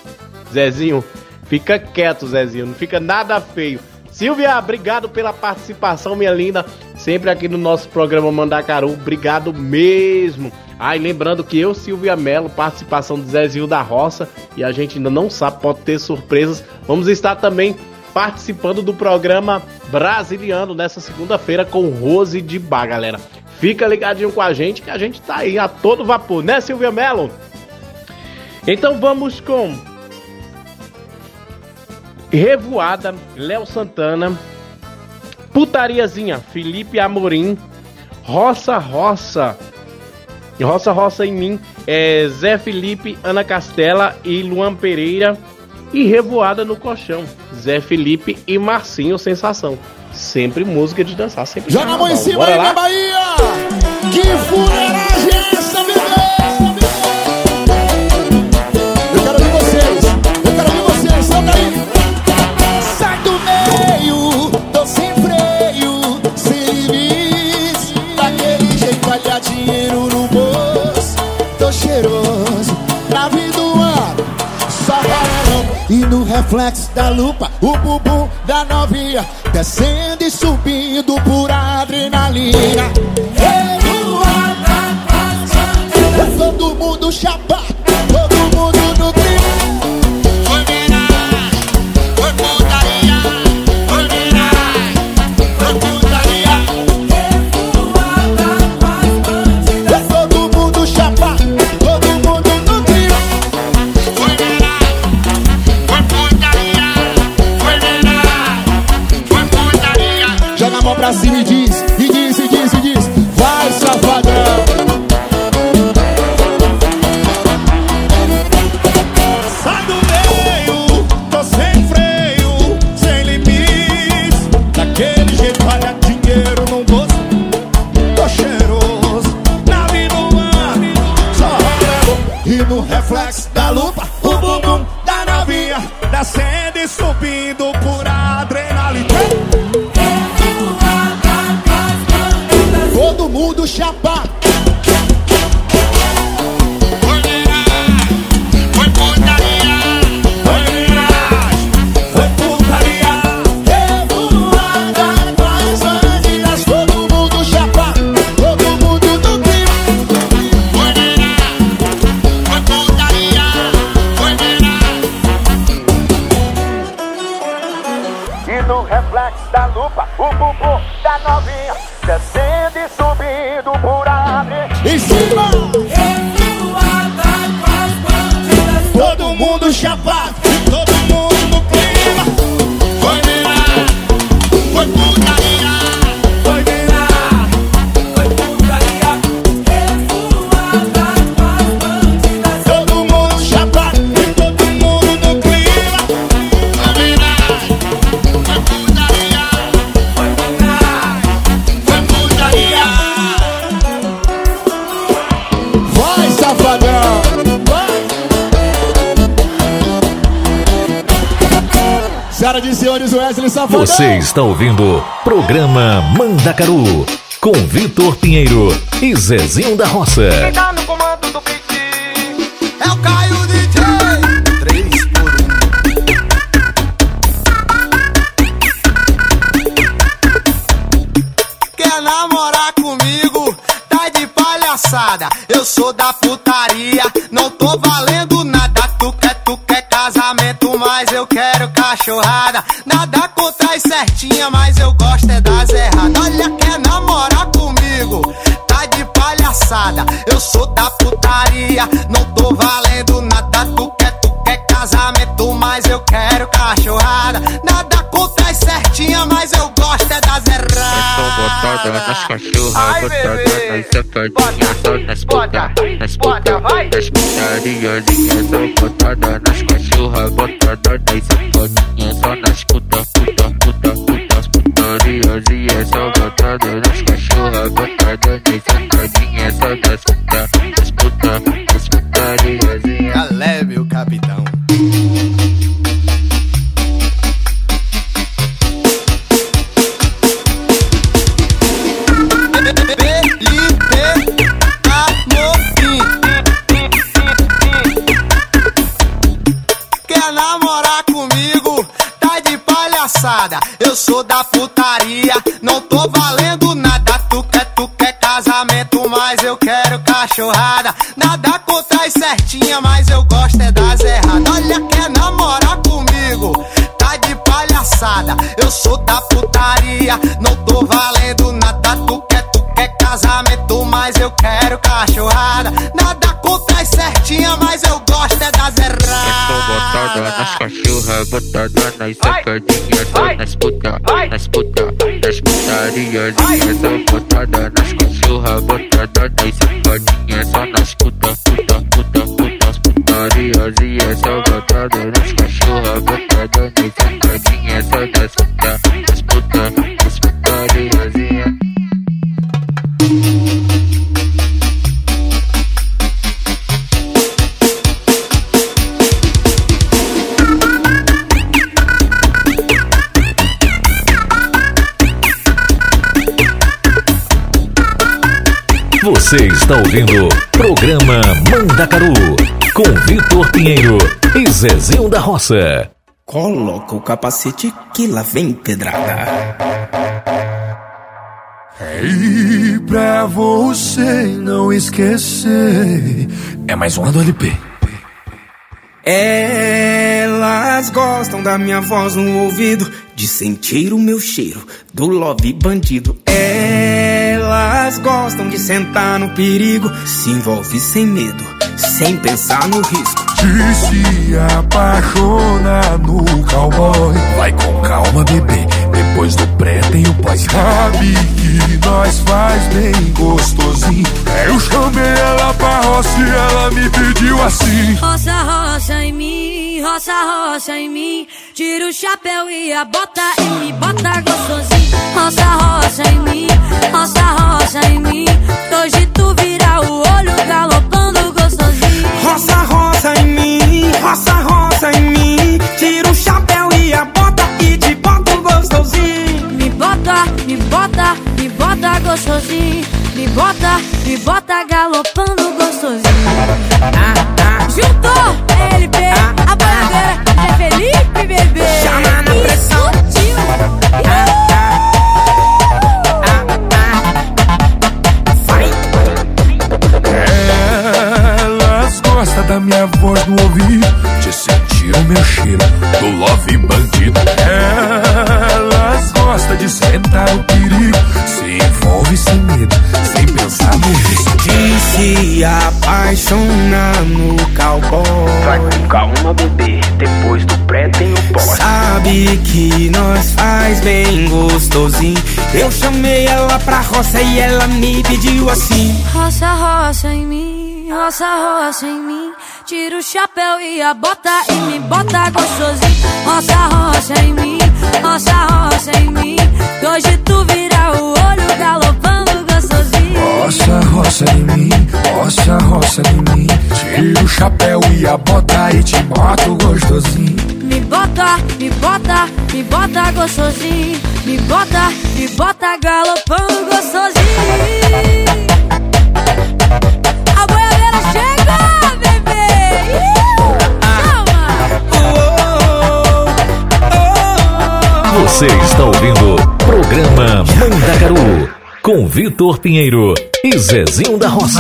Zezinho, fica quieto, Zezinho. Não fica nada feio. Silvia, obrigado pela participação, minha linda. Sempre aqui no nosso programa Mandacaru. Obrigado mesmo. Ah, e lembrando que eu, Silvia Mello, participação do Zezinho da Roça, e a gente ainda não sabe, pode ter surpresas. Vamos estar também participando do programa Brasiliano nessa segunda-feira com Rose de Bar, galera. Fica ligadinho com a gente que a gente tá aí a todo vapor, né, Silvia Mello? Então vamos com Revoada, Léo Santana, Putariazinha, Felipe Amorim, Roça Roça, Roça Roça em mim, é Zé Felipe, Ana Castela e Luan Pereira. E Revoada no Colchão, Zé Felipe e Marcinho Sensação. Sempre música de dançar, sempre Joga a mão em cima Bora aí, lá? Bahia! Que fuleiragem reflexo da lupa, o bumbum da novinha descendo e subindo por adrenalina. Todo mundo chapa, Você está ouvindo Programa Mandacaru com Vitor Pinheiro e Zezinho da Roça. tá no comando do beat é o Caio DJ. 3 por 1. Quer namorar comigo? Tá de palhaçada. Eu sou da só nas puta, nas puta, nas putariazinhas, só botada nas cachorras, botada nas safadinhas, só nas puta, puta, puta, puta, só botada nas cachorras, botada nas safadinhas, só nas puta, nas puta, nas. Galé, meu capitão. Eu sou da putaria, não tô valendo nada. Tu quer, tu quer casamento, mas eu quero cachorrada. Nada contra as certinha, mas eu gosto é das erradas. Olha, quer namorar comigo? Tá de palhaçada. Eu sou da putaria, não tô valendo nada. Tu quer, tu quer casamento, mas eu quero cachorrada. Nada nas cachorras, botada nas safadinhas, só nas puta, nas puta, nas putariazinhas, só botada nas cachorras, botada nas safadinhas, só nas puta, puta, puta, puta, as putariazinhas, só botada nas cachorras, botada nas safadinhas, só nas puta, nas puta, nas putariazinhas. Você está ouvindo Programa Mandacaru com Vitor Pinheiro e Zezinho da Roça. Coloca o capacete que lá vem pedrada. E pra você não esquecer. É mais uma do LP. Elas gostam da minha voz no ouvido, de sentir o meu cheiro do love bandido. Elas gostam de sentar no perigo, se envolve sem medo, sem pensar no risco. De se apaixonar no cowboy. Vai com calma, bebê. Depois do pré tem o pós. Sabe que nós faz bem gostosinho. Eu chamei ela pra roça e ela me pediu assim. Roça, roça em mim, roça, roça em mim. Tira o chapéu e a bota e me bota gostosinho. Roça, roça em mim, roça, roça em mim. Hoje tu vira o olho galopando gostosinho. Roça, roça em mim, roça, roça em mim. Tira o chapéu e a bota e te bota gostosinho. Me bota, me bota, me bota gostosinho. Me bota, me bota galopando gostosinho. Juntou LP, a boiadeira é Felipe Bebê. Chama na E pressão. Sutil. Elas gostam da minha voz no ouvido, de sentir o meu cheiro do love bandido. Elas gostam de sentar o perigo, se envolve sem medo, sem pensar no risco. De se apaixonar no cowboy. Vai com calma, bebê. Depois do pré tem o pós. Sabe que nós faz bem gostosinho. Eu chamei ela pra roça e ela me pediu assim. Roça, roça em mim, roça, roça em mim. Tira o chapéu e a bota e me bota gostosinho. Roça, roça em mim, roça, roça em mim. Que hoje tu vira o olho galopando gostosinho. Roça, roça em mim, roça, roça em mim. Tira o chapéu e a bota e te boto gostosinho. Me bota, me bota, me bota gostosinho. Me bota, me bota galopando gostosinho. A boiadeira chega, Você está ouvindo programa Mandacaru com Vitor Pinheiro e Zezinho da Roça.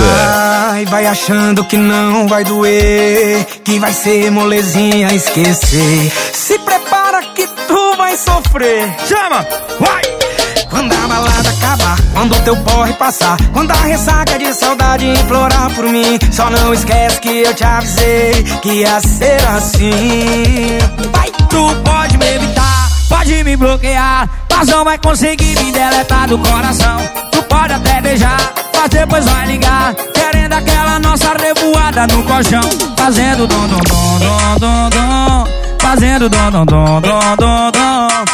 Vai, vai achando que não vai doer, que vai ser molezinha esquecer. Se prepara que tu vai sofrer. Chama, vai! Quando a balada acabar, quando o teu porre passar, quando a ressaca de saudade implorar por mim, só não esquece que eu te avisei que ia ser assim. Vai, tu pode me evitar, pode me bloquear, mas não vai conseguir me deletar do coração. Tu pode até beijar, mas depois vai ligar, querendo aquela nossa revoada no colchão, fazendo dom dom dom dom dom dom, fazendo dom dom dom dom dom dom.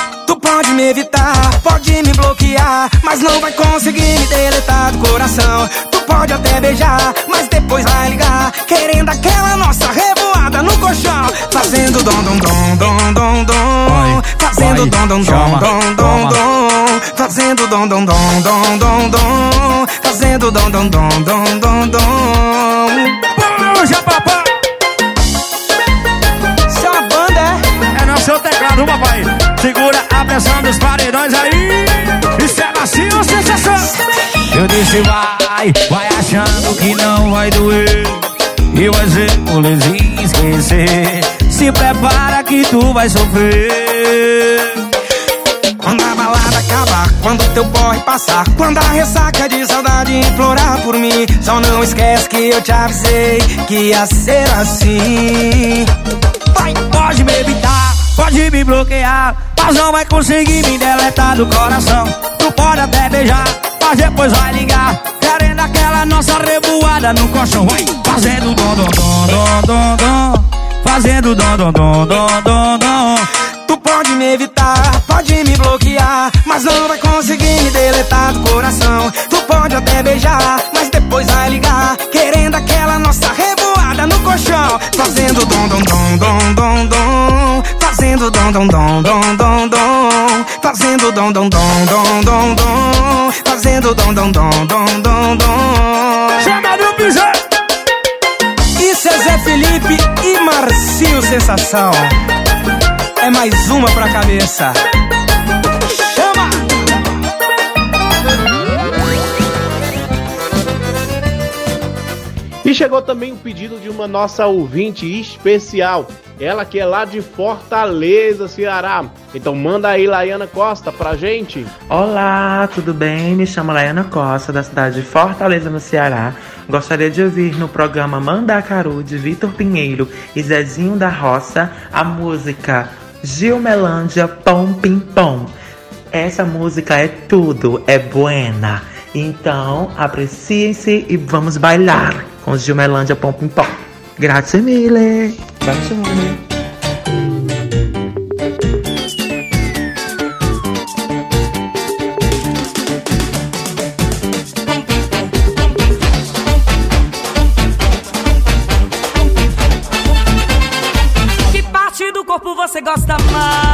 Me evitar, pode me bloquear, mas não vai conseguir me deletar do coração. Tu pode até beijar, mas depois vai ligar, querendo aquela nossa revoada no colchão, fazendo dom dom dom dom dom dom, fazendo dom dom dom dom dom dom, fazendo dom dom dom dom dom dom, fazendo dom dom dom dom dom dom. Puxa papai. É uma banda, é? É no seu teclado, papai. Pressão dos paredões aí. Isso é macio ou sensação? Eu disse vai, vai achando que não vai doer. E vai ser molezinho esquecer. Se prepara que tu vai sofrer. Quando a balada acabar, quando teu porre passar Quando a ressaca de saudade implorar por mim Só não esquece que eu te avisei que ia ser assim. Vai, pode me evitar, pode me bloquear Mas não vai conseguir me deletar do coração Tu pode até beijar, mas depois vai ligar Querendo aquela nossa revoada no colchão Vai, fazendo dom dom dom dom dom Fazendo dom dom dom dom dom dom Tu pode me evitar, pode me bloquear Mas não vai conseguir me deletar do coração Tu pode até beijar, mas depois vai ligar Querendo aquela nossa revoada no colchão Fazendo dom dom dom dom dom dom Fazendo dom dom dom dom dom dom Fazendo dom dom dom dom dom dom Fazendo dom dom dom dom dom dom Chama no piseiro! Isso é Zé Felipe e Marcinho Sensação É mais uma pra cabeça Chama! E chegou também o pedido de uma nossa ouvinte especial. Ela que é lá de Fortaleza, Ceará. Então manda aí, Laiana Costa, pra gente. Olá, tudo bem? Me chamo Laiana Costa, da cidade de Fortaleza, no Ceará. Gostaria de ouvir no programa Mandacaru, de Vitor Pinheiro e Zezinho da Roça, a música Gilmelândia Pom Pim Pom. Essa música é tudo, é buena. Então, apreciem-se e vamos bailar com Gilmelândia Pom Pim Pom. Grazie mille. Bacione. Que parte do corpo você gosta mais?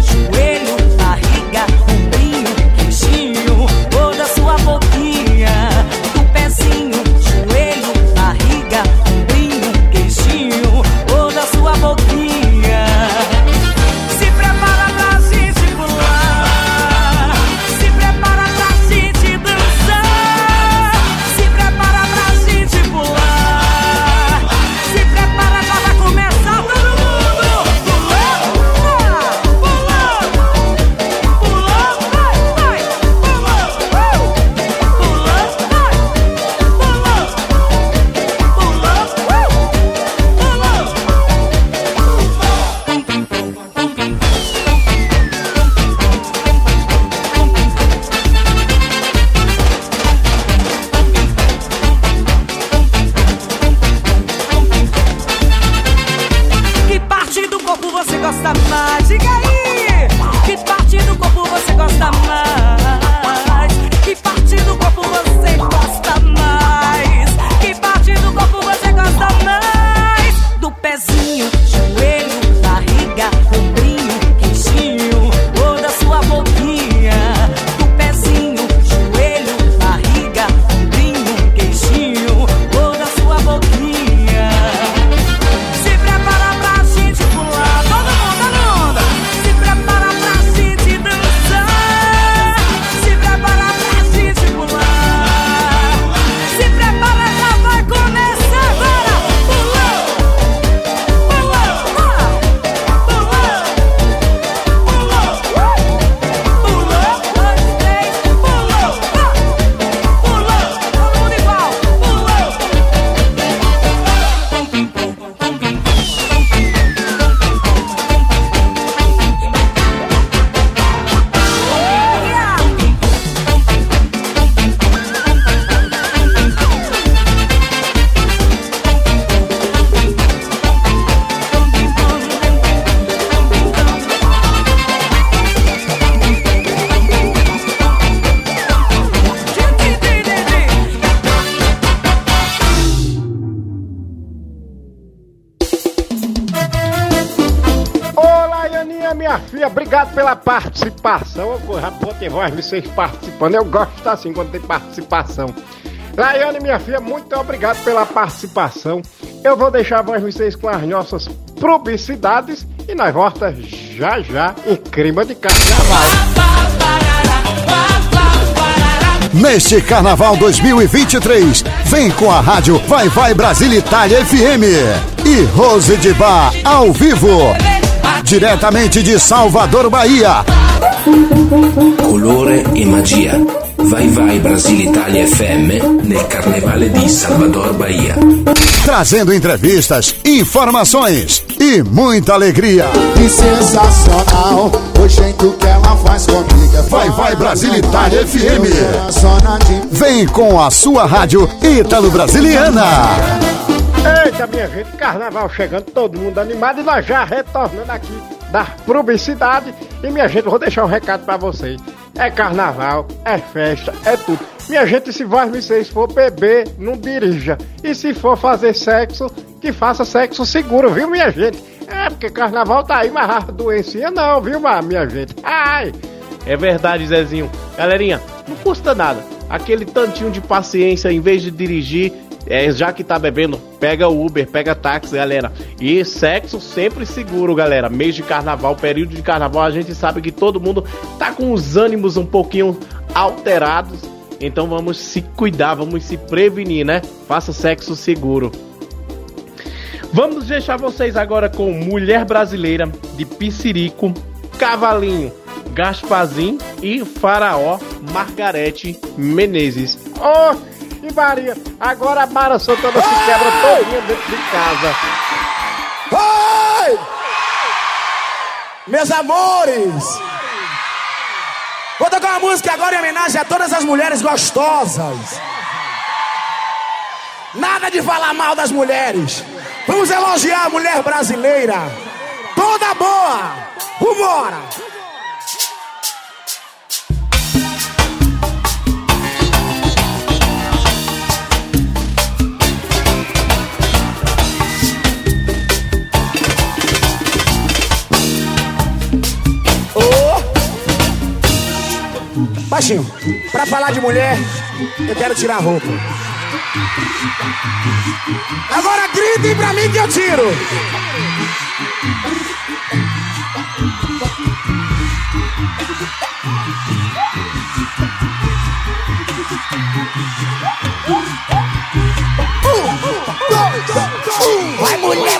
sensual. Voz vocês participando. Eu gosto assim quando tem participação. Laiane, minha filha, muito obrigado pela participação. Eu vou deixar vocês com as nossas publicidades e nós volta já já em crime de carnaval. Neste Carnaval 2023, vem com a rádio Vai Vai Brasília Itália FM e Rose de Bar ao vivo, diretamente de Salvador, Bahia. Colore e magia. Vai vai Brasile Italia FM nel Carnevale di Salvador Bahia. Trazendo entrevistas, informações e muita alegria. Que sensacional, o jeito que ela faz comigo. é Vai Vai Brasília Itália FM. Vem com a sua rádio Ítalo Brasiliana. Eita, minha gente, carnaval chegando, todo mundo animado e nós já retornando aqui da publicidade. E minha gente, vou deixar um recado pra vocês. É carnaval, é festa, é tudo. Minha gente, se vocês for beber, não dirija. E se for fazer sexo, que faça sexo seguro, viu, minha gente? É, porque carnaval tá aí, mas a doencinha não, viu, minha gente? Ai! É verdade, Zezinho. Galerinha, não custa nada. Aquele tantinho de paciência, em vez de dirigir, é, já que tá bebendo, pega Uber, pega táxi, galera. E sexo sempre seguro, galera. Mês de carnaval, período de carnaval, a gente sabe que todo mundo tá com os ânimos um pouquinho alterados. Então vamos se cuidar, vamos se prevenir, né? Faça sexo seguro. Vamos deixar vocês agora com Mulher Brasileira de Piscirico, Cavalinho, Gaspazinho e Faraó Margarete Menezes. Ô, e Maria, agora a Mara Santana se quebra todinha dentro de casa. Oi! Meus amores! Vou tocar uma música agora em homenagem a todas as mulheres gostosas. Nada de falar mal das mulheres. Vamos elogiar a mulher brasileira. Toda boa. Vambora! Baixinho, pra falar de mulher, eu quero tirar a roupa. Agora gritem pra mim que eu tiro. Vai, mulher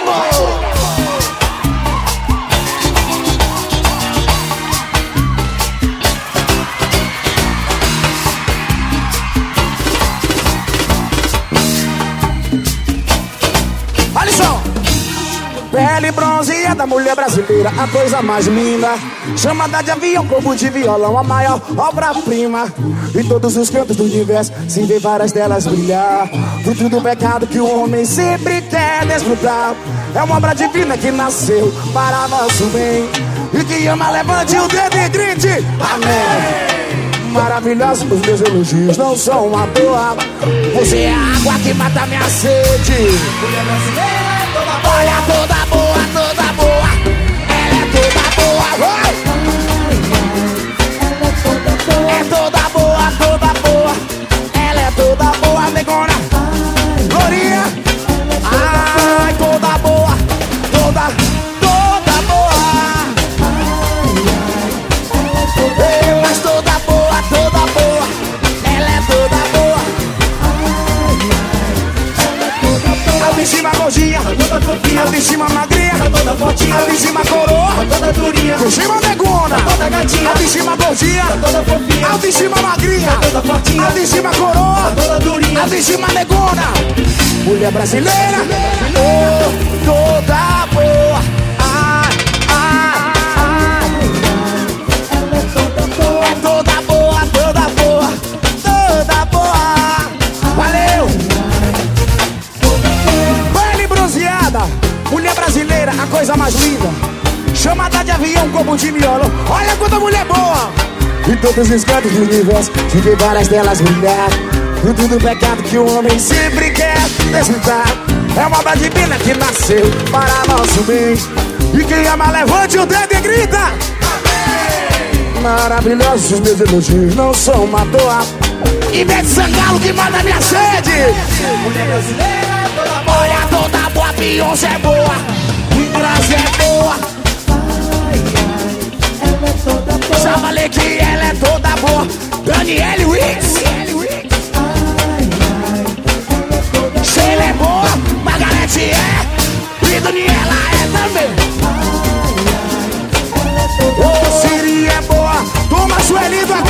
da mulher brasileira, a coisa mais linda. Chamada de avião, corpo de violão, a maior obra-prima. Em todos os cantos do universo, se vê várias delas brilhar. Fruto do pecado que o homem sempre quer desfrutar. É uma obra divina que nasceu para nosso bem. E quem ama, levante o dedo e grite. Amém. Maravilhosos os meus elogios não são uma toa. Você é a água que mata minha sede. Mulher brasileira toda boa. Olha, toda boa, de gordinha, a de cima magrinha, a de cima coroa, por cima negona, a de cima gordinha, a de cima magrinha, a de cima coroa, a de cima negona. Mulher brasileira, toda boa. Coisa mais linda. Chamada de avião como de miolo. Olha quanta mulher boa! Em todos os cantos do universo, tive várias delas brilhar. No tudo pecado que o homem sempre quer desfrutar. É uma badibina que nasceu para nosso bem. E quem ama, levante o dedo e grita. Maravilhosos os meus elogios não são uma toa. Ivete Sangalo que manda minha sede. Mulher brasileira, toda boa. Toda boa, Beyoncé é boa. Inglaterra é boa. Já falei que ela é toda boa. Daniele Wicks. Sheila é boa. Margarete é. E Daniela é também. Ô, Siri é boa. Toma Sueli do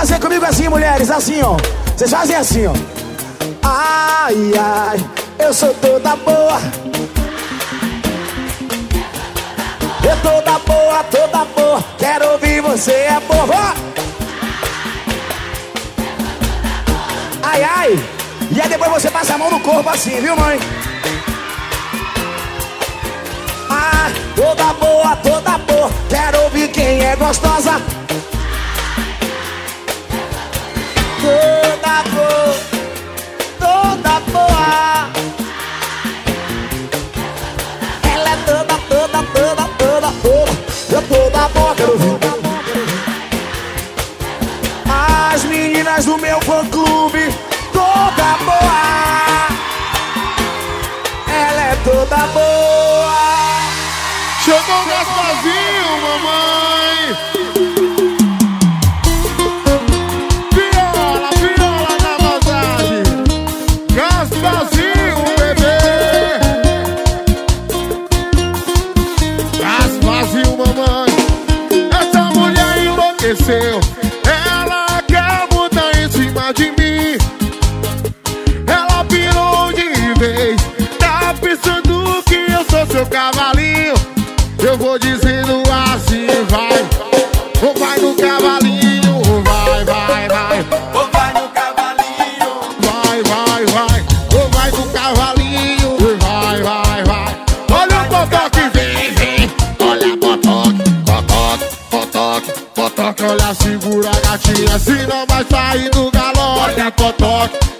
fazer comigo assim, mulheres, assim, ó. Vocês fazem assim, ó. Ai, ai, eu sou toda boa. Eu toda boa, toda boa, quero ouvir você é boa. Ai, ai. E aí depois você passa a mão no corpo assim, viu, mãe? Ah, toda boa, toda boa. Quero ouvir quem é gostosa. Toda boa, toda boa. Ela é toda, toda, toda, toda, toda. Eu toda boa, quero ouvir. As meninas do meu fã que eu sou seu cavalinho. Eu vou dizendo assim, vai. Ou vai no cavalinho, vai, vai, vai. Ou vai no cavalinho, vai, vai, vai. Ou vai no cavalinho, vai, vai, vai. Olha o potoque, vem, vem. Olha potoque, potoque, potoque, potoque. Olha, segura a gatinha, senão vai sair do galope. Olha potoque, potoque,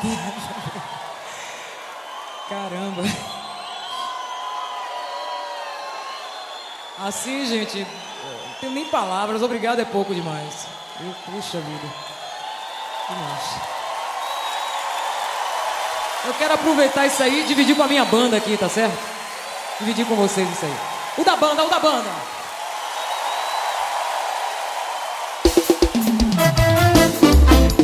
[LAUGHS] Caramba. Assim, gente, não tenho nem palavras. Obrigado é pouco demais. Eu, puxa vida. Eu quero aproveitar isso aí e dividir com a minha banda aqui, tá certo? Dividir com vocês isso aí. O da banda, o da banda!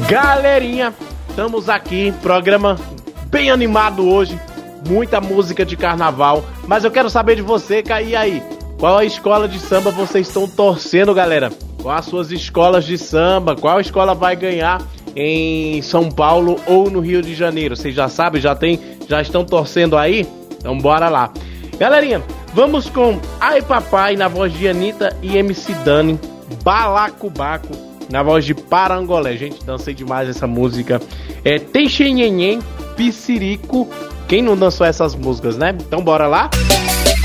Galerinha, Estamos aqui, programa bem animado hoje, muita música de carnaval, mas eu quero saber de você, Caí aí. Qual a escola de samba vocês estão torcendo, galera? Quais as suas escolas de samba? Qual escola vai ganhar em São Paulo ou no Rio de Janeiro? Vocês já sabem, já tem, já estão torcendo aí? Então bora lá. Galerinha, vamos com Ai Papai na voz de Anitta e MC Dani, Balacobaco na voz de Parangolé. Gente, dancei demais essa música. É Teixenhenhen, Piscirico. Quem não dançou essas músicas, né? Então bora lá. Música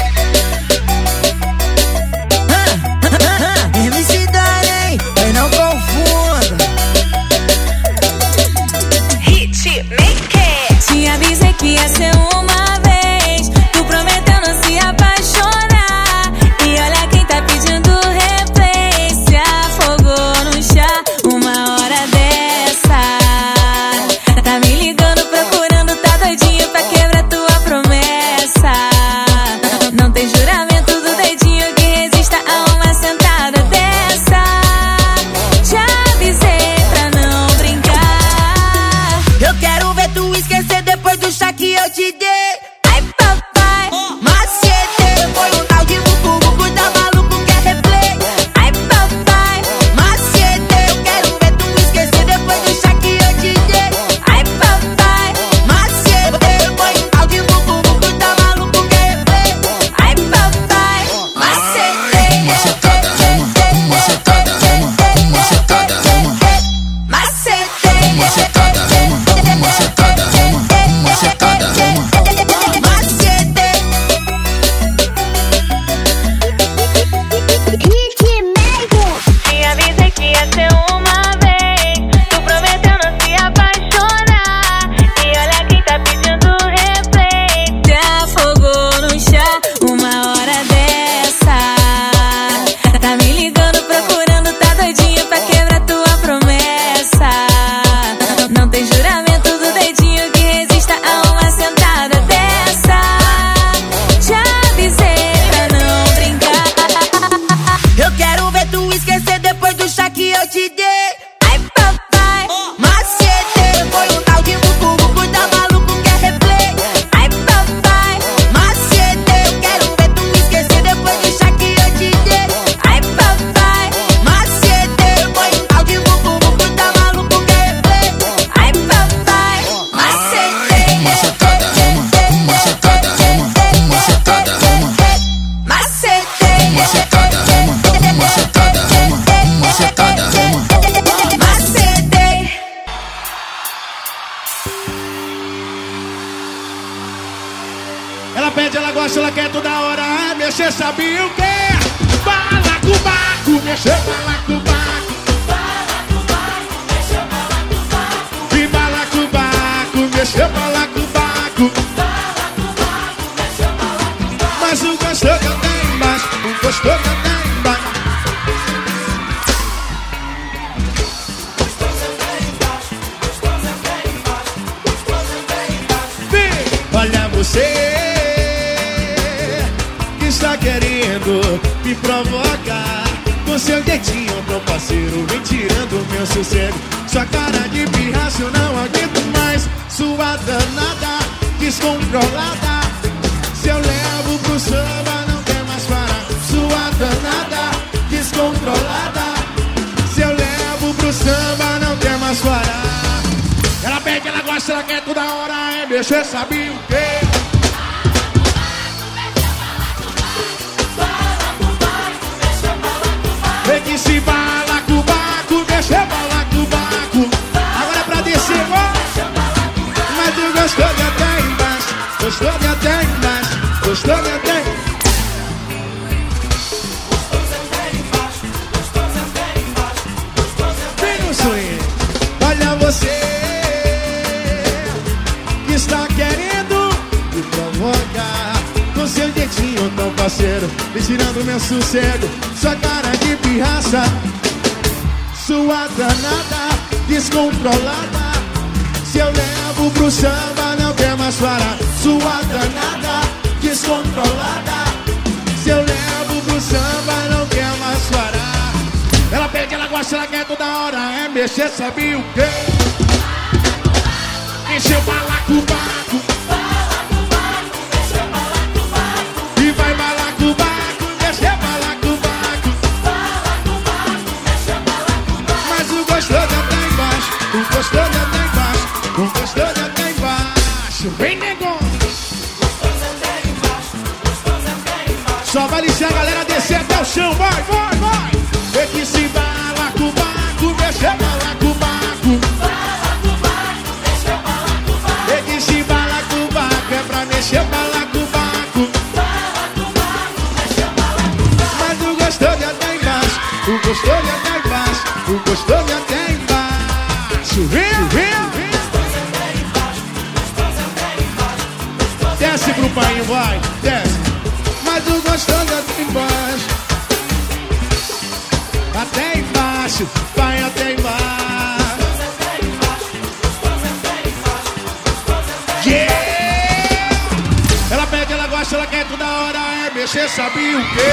Você sabia o quê?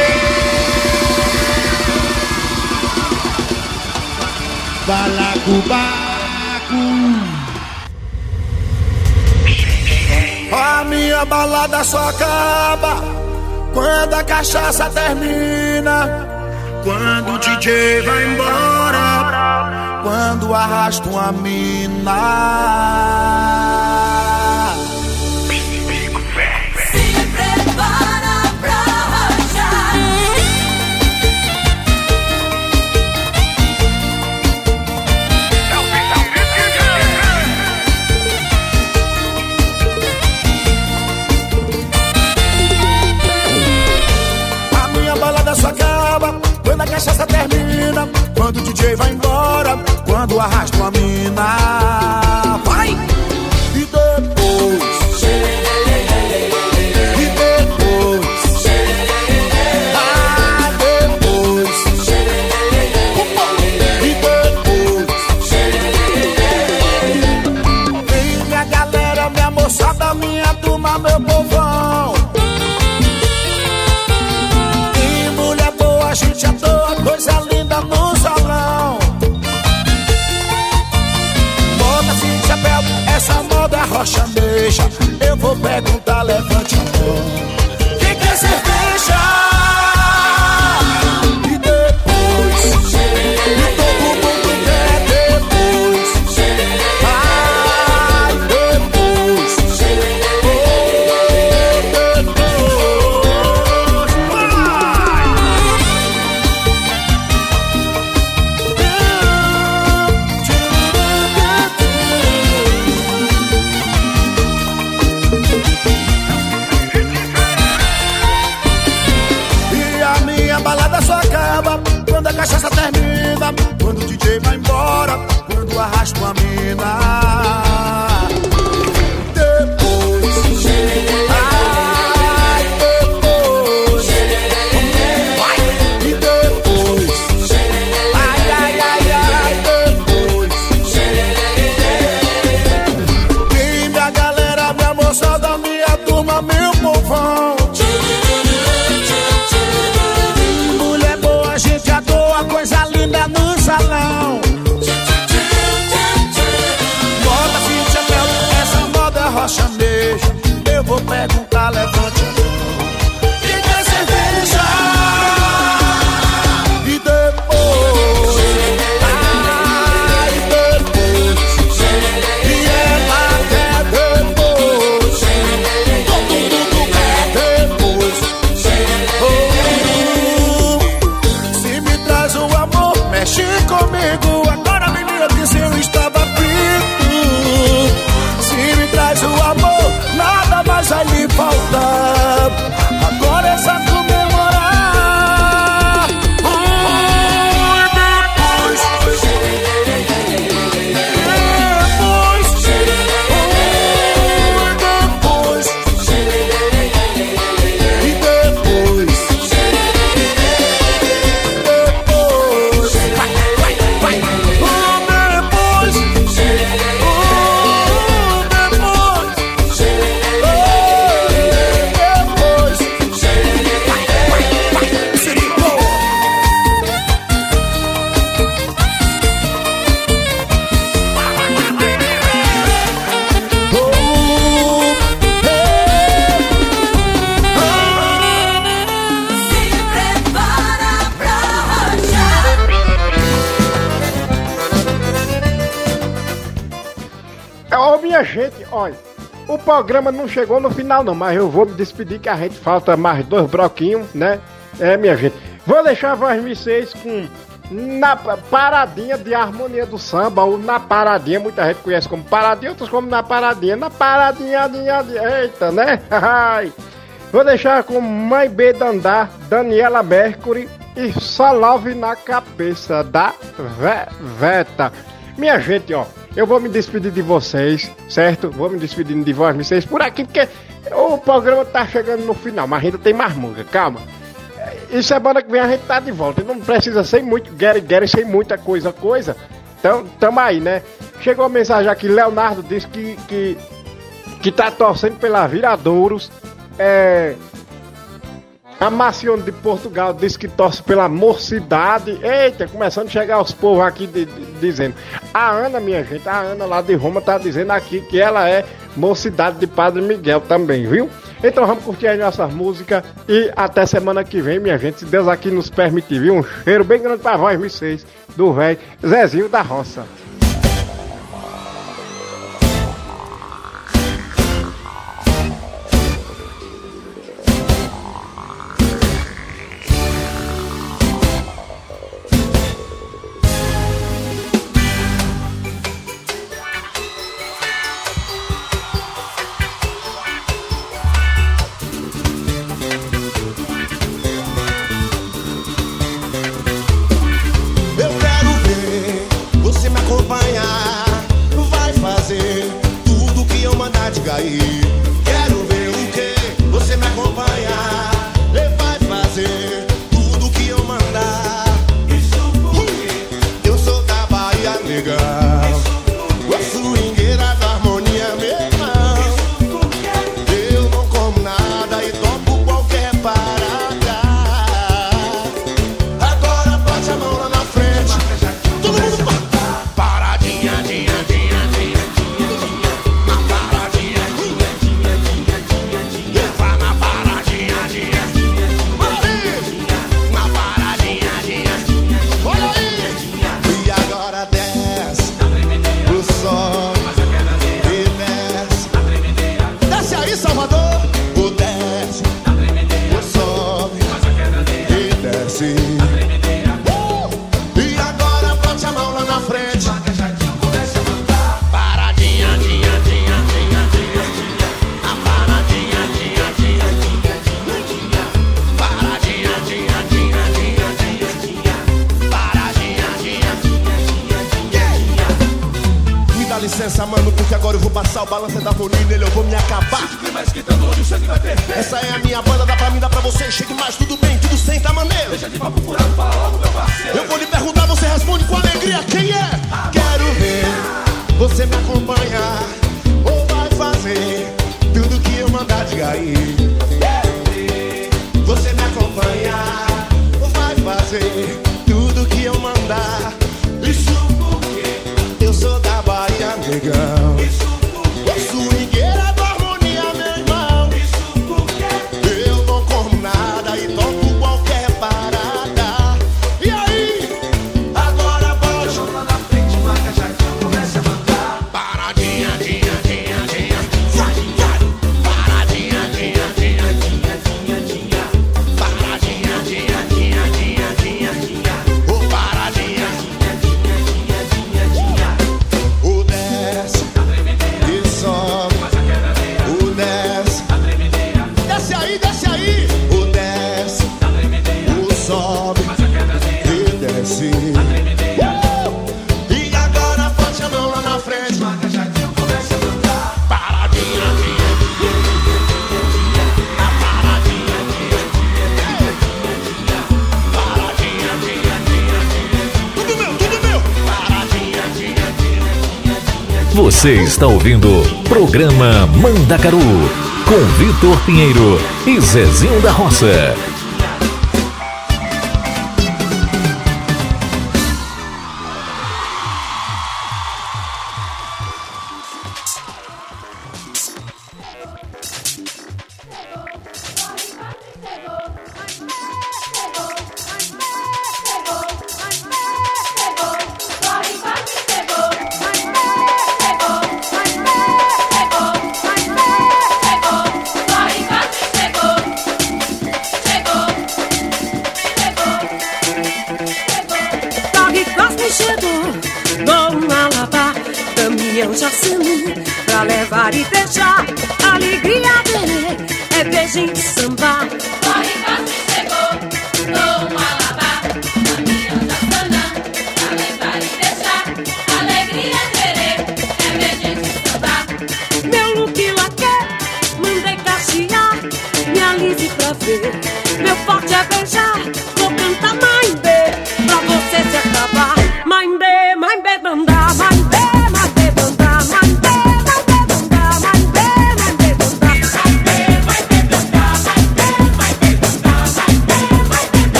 Balacobaco. A minha balada só acaba quando a cachaça termina. Quando o DJ vai embora. Quando arrasta uma mina. DJ vai embora quando arrasta uma mina. programa não chegou no final, não, mas eu vou me despedir que a gente falta mais dois broquinhos, né? É, minha gente. Vou deixar vocês com na paradinha de harmonia do samba, ou na paradinha, muita gente conhece como paradinha, outros como na paradinha, na paradinha, dinha, eita, né? [LAUGHS] Vou deixar com Mãe B Dandá, Daniela Mercury e só love na cabeça da Veta. Minha gente, ó, eu vou me despedir de vocês, certo? Vou me despedindo de vocês por aqui, porque o programa tá chegando no final, mas ainda tem mais música, calma. E semana que vem a gente tá de volta. Não precisa sem muito Gary Gary, sem muita coisa, coisa. Então, tamo aí, né? Chegou a mensagem aqui, Leonardo disse que, que, que tá torcendo pela Viradouros. É, a Marcione de Portugal diz que torce pela mocidade. Eita, começando a chegar os povos aqui de, de, dizendo. A Ana, minha gente, a Ana lá de Roma tá dizendo aqui que ela é mocidade de Padre Miguel também, viu? Então vamos curtir as nossas músicas e até semana que vem, minha gente, se Deus aqui nos permitir, viu? Um cheiro bem grande pra voz, vocês, do velho Zezinho da Roça. está ouvindo Programa Mandacaru com Vitor Pinheiro e Zezinho da Roça.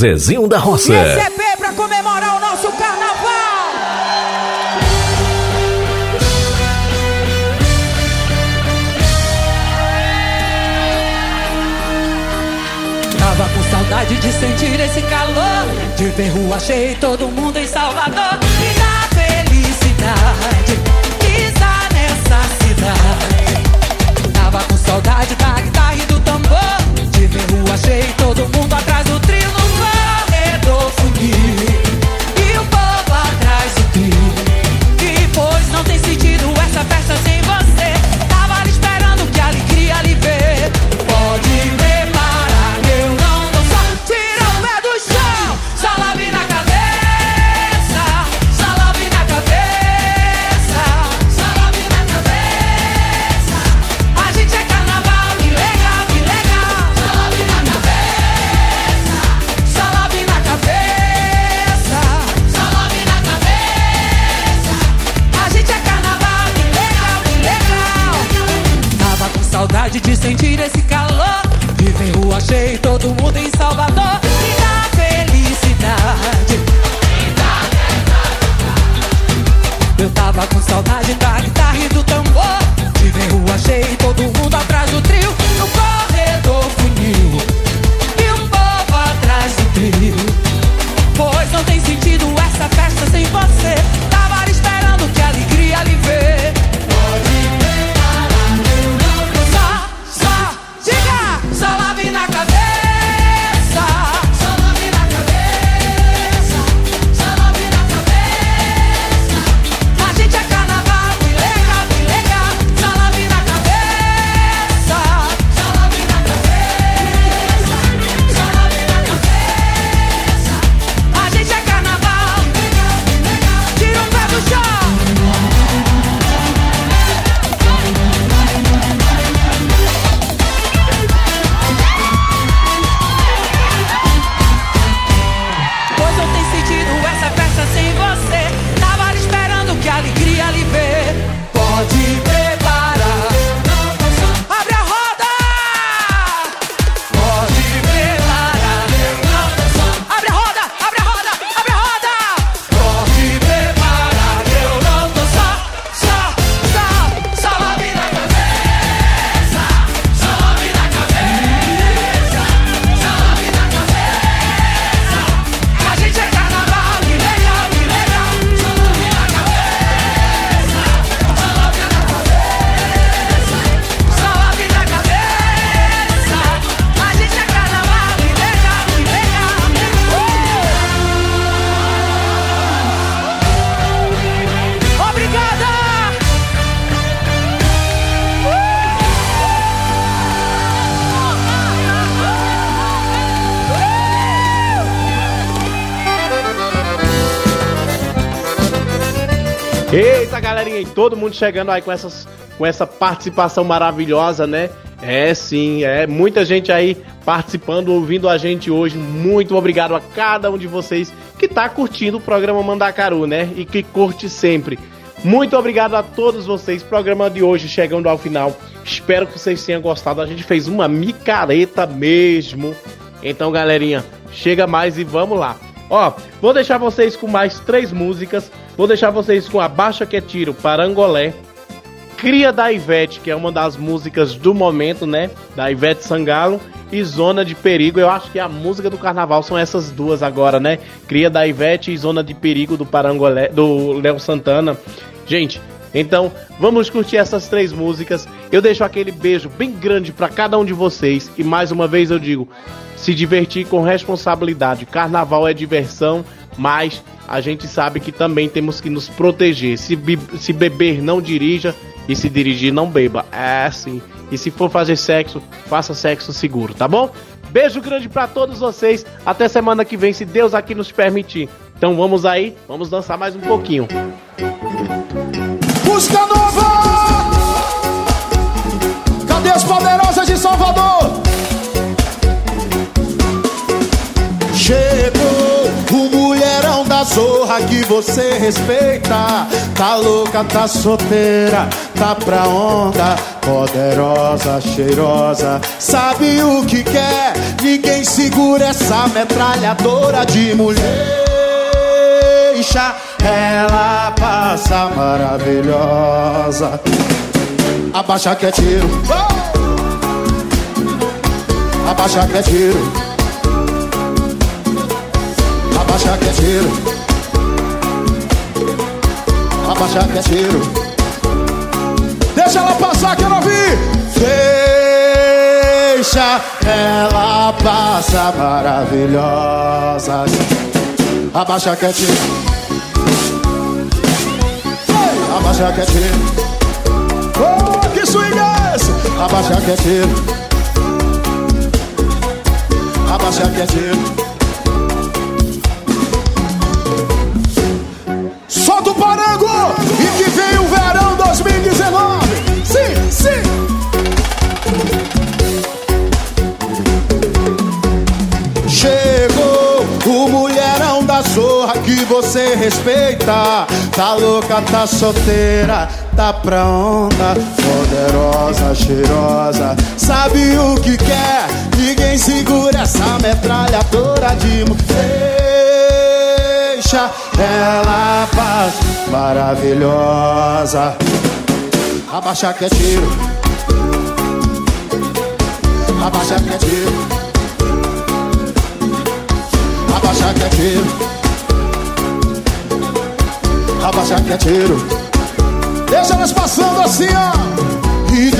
Zezinho da Roça. CP pra comemorar o nosso carnaval. saudade de sentir esse calor. De ver rua cheia e todo mundo em Salvador. E da felicidade, pisar nessa cidade. Tava com saudade da guitarra e do tambor. De ver rua cheia e todo mundo atrás todo mundo chegando aí com, essas, com essa participação maravilhosa, né? É sim, é muita gente aí participando, ouvindo a gente hoje. Muito obrigado a cada um de vocês que tá curtindo o programa Mandacaru, né? E que curte sempre. Muito obrigado a todos vocês. Programa de hoje chegando ao final. Espero que vocês tenham gostado. A gente fez uma micareta mesmo. Então, galerinha, chega mais e vamos lá. Ó, vou deixar vocês com mais três músicas. Vou deixar vocês com a Baixa que é Tiro, Parangolé. Cria da Ivete, que é uma das músicas do momento, né? Da Ivete Sangalo. E Zona de Perigo. Eu acho que a música do carnaval são essas duas agora, né? Cria da Ivete e Zona de Perigo do Parangolé, do Léo Santana. Gente, então vamos curtir essas três músicas. Eu deixo aquele beijo bem grande para cada um de vocês. E mais uma vez eu digo: se divertir com responsabilidade. Carnaval é diversão, mas a gente sabe que também temos que nos proteger. Se, se beber, não dirija. E se dirigir, não beba. É assim. E se for fazer sexo, faça sexo seguro, tá bom? Beijo grande pra todos vocês. Até semana que vem, se Deus aqui nos permitir. Então vamos aí, vamos dançar mais um pouquinho. Música nova! Cadê as poderosas de Salvador? Zorra que você respeita. Tá louca, tá solteira, tá pra onda. Poderosa, cheirosa, sabe o que quer? Ninguém segura essa metralhadora de mulher. Ela passa maravilhosa. Abaixa que é tiro. Abaixa que é tiro. Abaixa que é Abaixa que é Deixa ela passar, que eu não vi. Deixa ela passar maravilhosa. Abaixa que é cheiro Abaixa que é Oh, que swing? Abaixa que é cheiro. Abaixa que é você respeita. Tá louca, tá solteira, tá pra onda. Poderosa, cheirosa, sabe o que quer. Ninguém segura essa metralhadora de Deixa ela paz maravilhosa. Abaixa que é tiro. Abaixa que é tiro. Abaixa que é tiro. Abaixa que é tiro Deixa elas passando assim, ó. E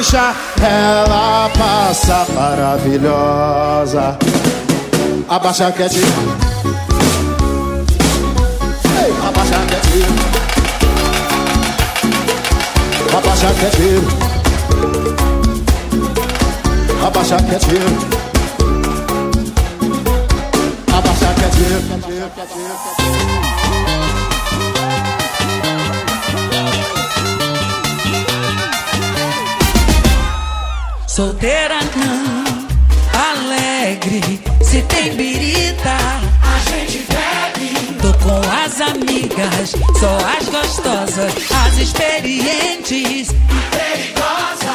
deixa ela passar maravilhosa. Abaixa que é tiro Ei, abaixa que é tiro Abaixa que é tiro Abaixa que é tiro Abaixa que é tiro solteira não, alegre. Se tem birita, a gente bebe. Tô com as amigas, só as gostosas, as experientes e perigosas.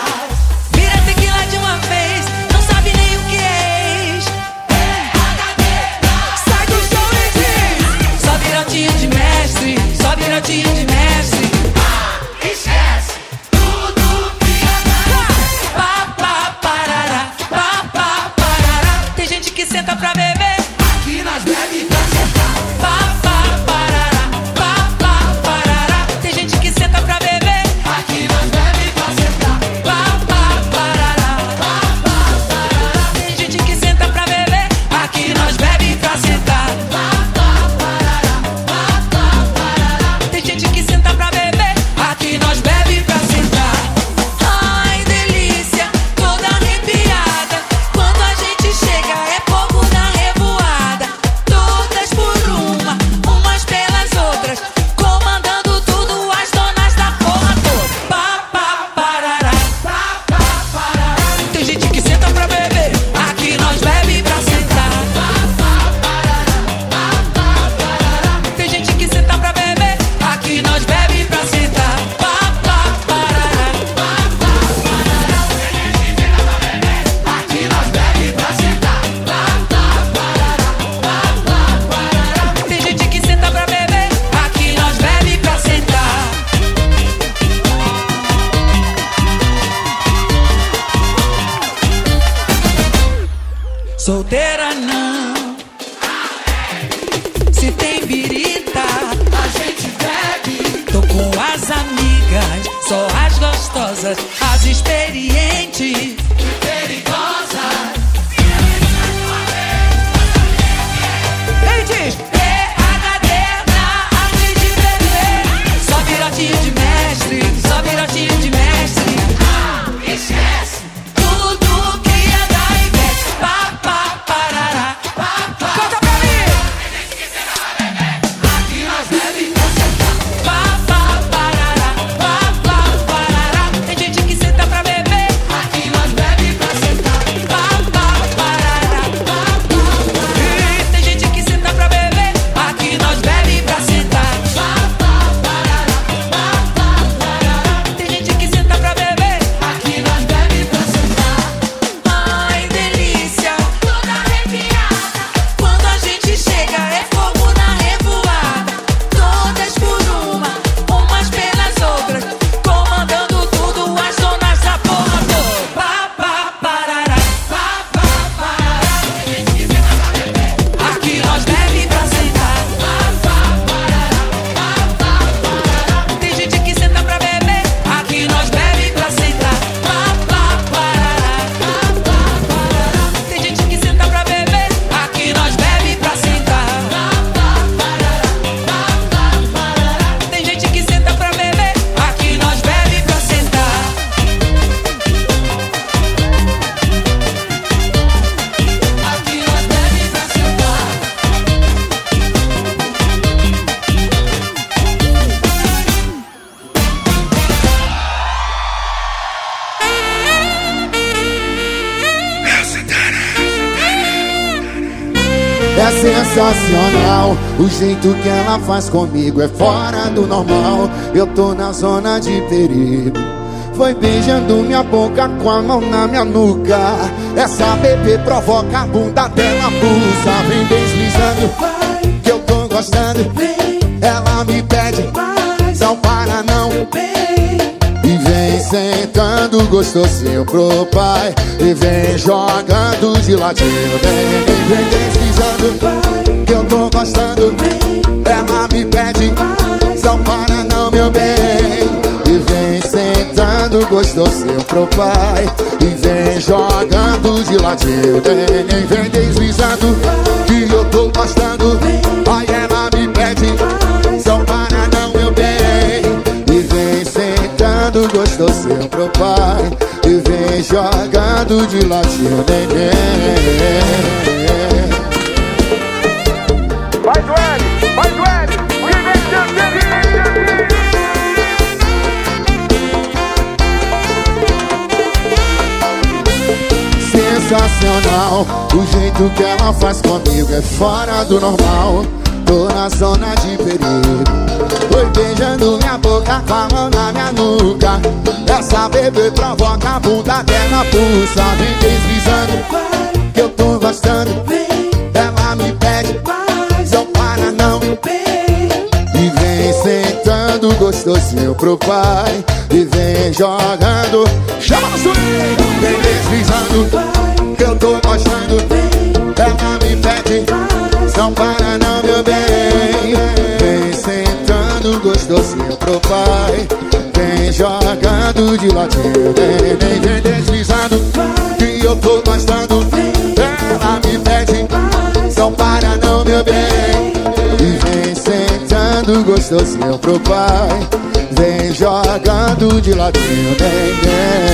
beauty jeito que ela faz comigo é fora do normal. Eu tô na zona de perigo. Foi beijando minha boca com a mão na minha nuca. Essa bebê provoca a bunda dela pulsa Vem deslizando Que eu tô gostando. Ela me sentando gostosinho pro pai. E vem jogando de ladinho Vem, vem, deslizando Que eu tô gostando. Ela me pede. Não para não, meu bem E vem sentando gostosinho pro pai. E vem jogando de ladinho Vem, vem, deslizando Que eu tô gostando. Aí ela pai E vem jogando de ladinho neném Vai, Duane! Vai, Duane! Sensacional O jeito que ela faz comigo é fora do normal Tô na zona de perigo. Foi beijando minha boca com a mão na minha nuca. Essa bebê provoca a bunda dela pulsa. Vem deslizando Que eu tô gostando. Ela me pede Não para não. E vem sentando gostosinho pro pai. E vem jogando. Chama no swing Vem deslizando Que eu tô gostando. Ela me pede Não para não meu bem. Vem sentando gostosinho pro pai. Vem jogando de ladinho Vem, vem, vem deslizando. Que eu tô gostando Ela me pede Não para não meu bem. E vem sentando gostosinho pro pai. Vem jogando de ladinho, vem, vem